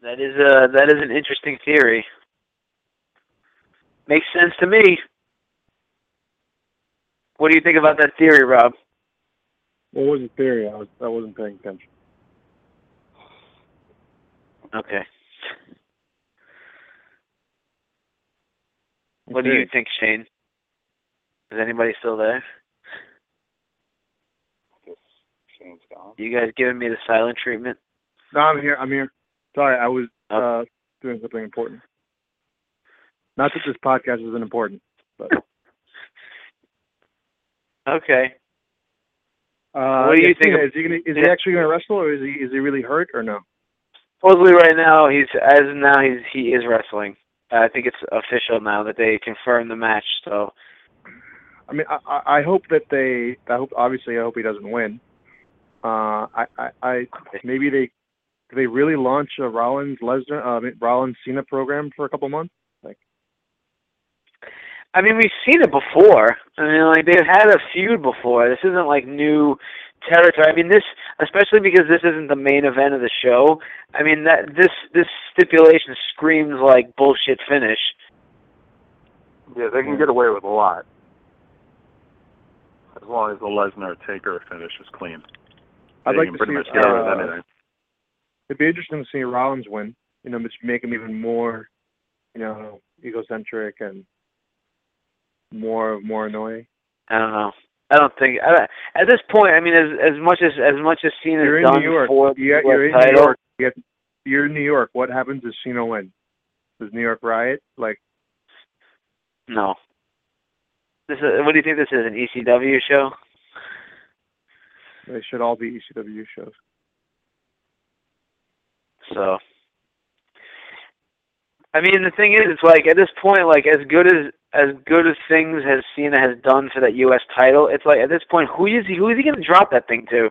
That is a that is an interesting theory. Makes sense to me. What do you think about that theory, Rob? What was the theory? I was I wasn't paying attention. Okay. What do you think, Shane? Is anybody still there? Shane's gone. You guys giving me the silent treatment? No, I'm here. I'm here. Sorry, I was Oh. uh, doing something important. Not that this podcast isn't important, but [LAUGHS] Okay. Uh, What do you think is he gonna, is he actually going to wrestle, or is he is he really hurt, or no? Supposedly, right now he's as of now he's he is wrestling. I think it's official now that they confirmed the match. So I mean, I, I hope that they. I hope obviously I hope he doesn't win. Uh, I, I, I maybe they they really launch a Rollins Lesnar uh, Rollins Cena program for a couple months? Like, I mean, we've seen it before. I mean, like they've had a feud before. This isn't like new territory. I mean, this especially because this isn't the main event of the show. I mean, that this this stipulation screams like bullshit finish. Yeah, they can get away with a lot. As long as the Lesnar Taker finish is clean. I'd They like to pretty see. much get away with Uh, anything. it'd be interesting to see Rollins win. You know, just make him even more, you know, egocentric and more more annoying. I don't know. I don't think I, at this point. I mean, as as much as as much as Cena's You're in done New York. for got, you're in title, New York. You have, you're in New York. What happens if Cena wins? Does New York riot? Like, no. This is, what do you think this is? An ECW show? they should all be ECW shows. So, I mean, the thing is, it's like at this point, like as good as as good as things as Cena has done for that U.S. title, it's like at this point, who is he? Who is he going to drop that thing to?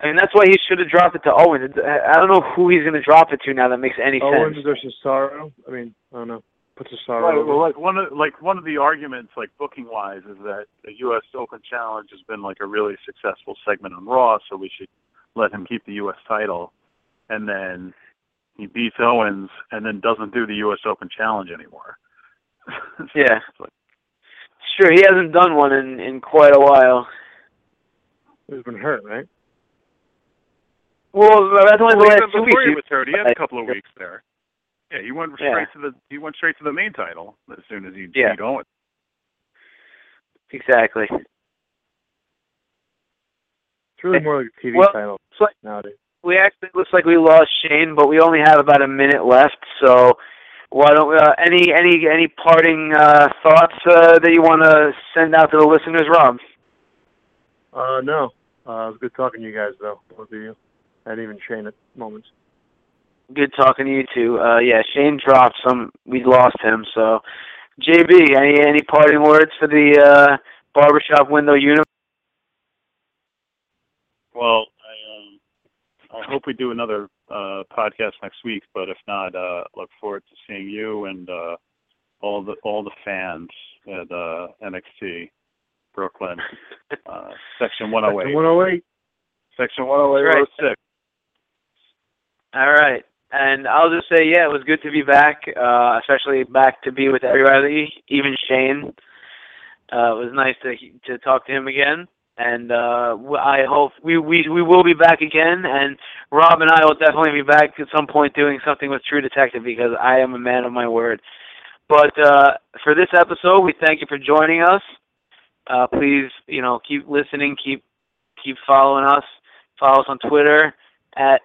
I mean, that's why he should have dropped it to Owens. I don't know who he's going to drop it to now. That makes any sense. Owens sense. versus Cesaro. I mean, I don't know. Put Cesaro. Right. Well, like one of like one of the arguments, like booking wise, is that the U.S. Open Challenge has been like a really successful segment on Raw, so we should let him keep the U.S. title, and then he beats Owens, and then doesn't do the U.S. Open Challenge anymore. So [LAUGHS] Yeah. it's like, Sure, he hasn't done one in in quite a while. He's been hurt, right? Well, that's only the well, last even two before he weeks. was hurt, he had a couple of weeks there. Yeah, he went straight Yeah. to the he went straight to the main title as soon as he Yeah. beat Owens. Exactly. It's really eh, more like a TV Well, title it's like- nowadays. we actually looks like we lost Shane, but we only have about a minute left. So, why don't we, uh, any any any parting uh, thoughts uh, that you want to send out to the listeners, Rob? Uh, no. Uh, it was good talking to you guys, though, both of you, and even Shane at moments. Good talking to you too. Uh, yeah, Shane dropped some. We lost him. So, JB, any any parting words for the uh, barbershop window unit? Well, I um, I hope we do another uh, podcast next week, but if not, uh, look forward to seeing you and uh, all the all the fans at uh, NXT Brooklyn, [LAUGHS] uh, Section 108, 108. Section 108, row six. All right. And I'll just say, yeah, it was good to be back, uh, especially back to be with everybody, even Shane. Uh, it was nice to to talk to him again, and uh, I hope we, we we will be back again. And Rob and I will definitely be back at some point doing something with True Detective because I am a man of my word. But uh, for this episode, we thank you for joining us. Uh, please, you know, keep listening, keep keep following us. Follow us on Twitter at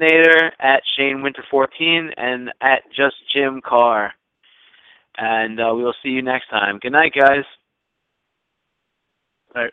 Nader, at Shane Winter 14, and at Just Jim Carr. And uh, we will see you next time. Good night, guys. All right.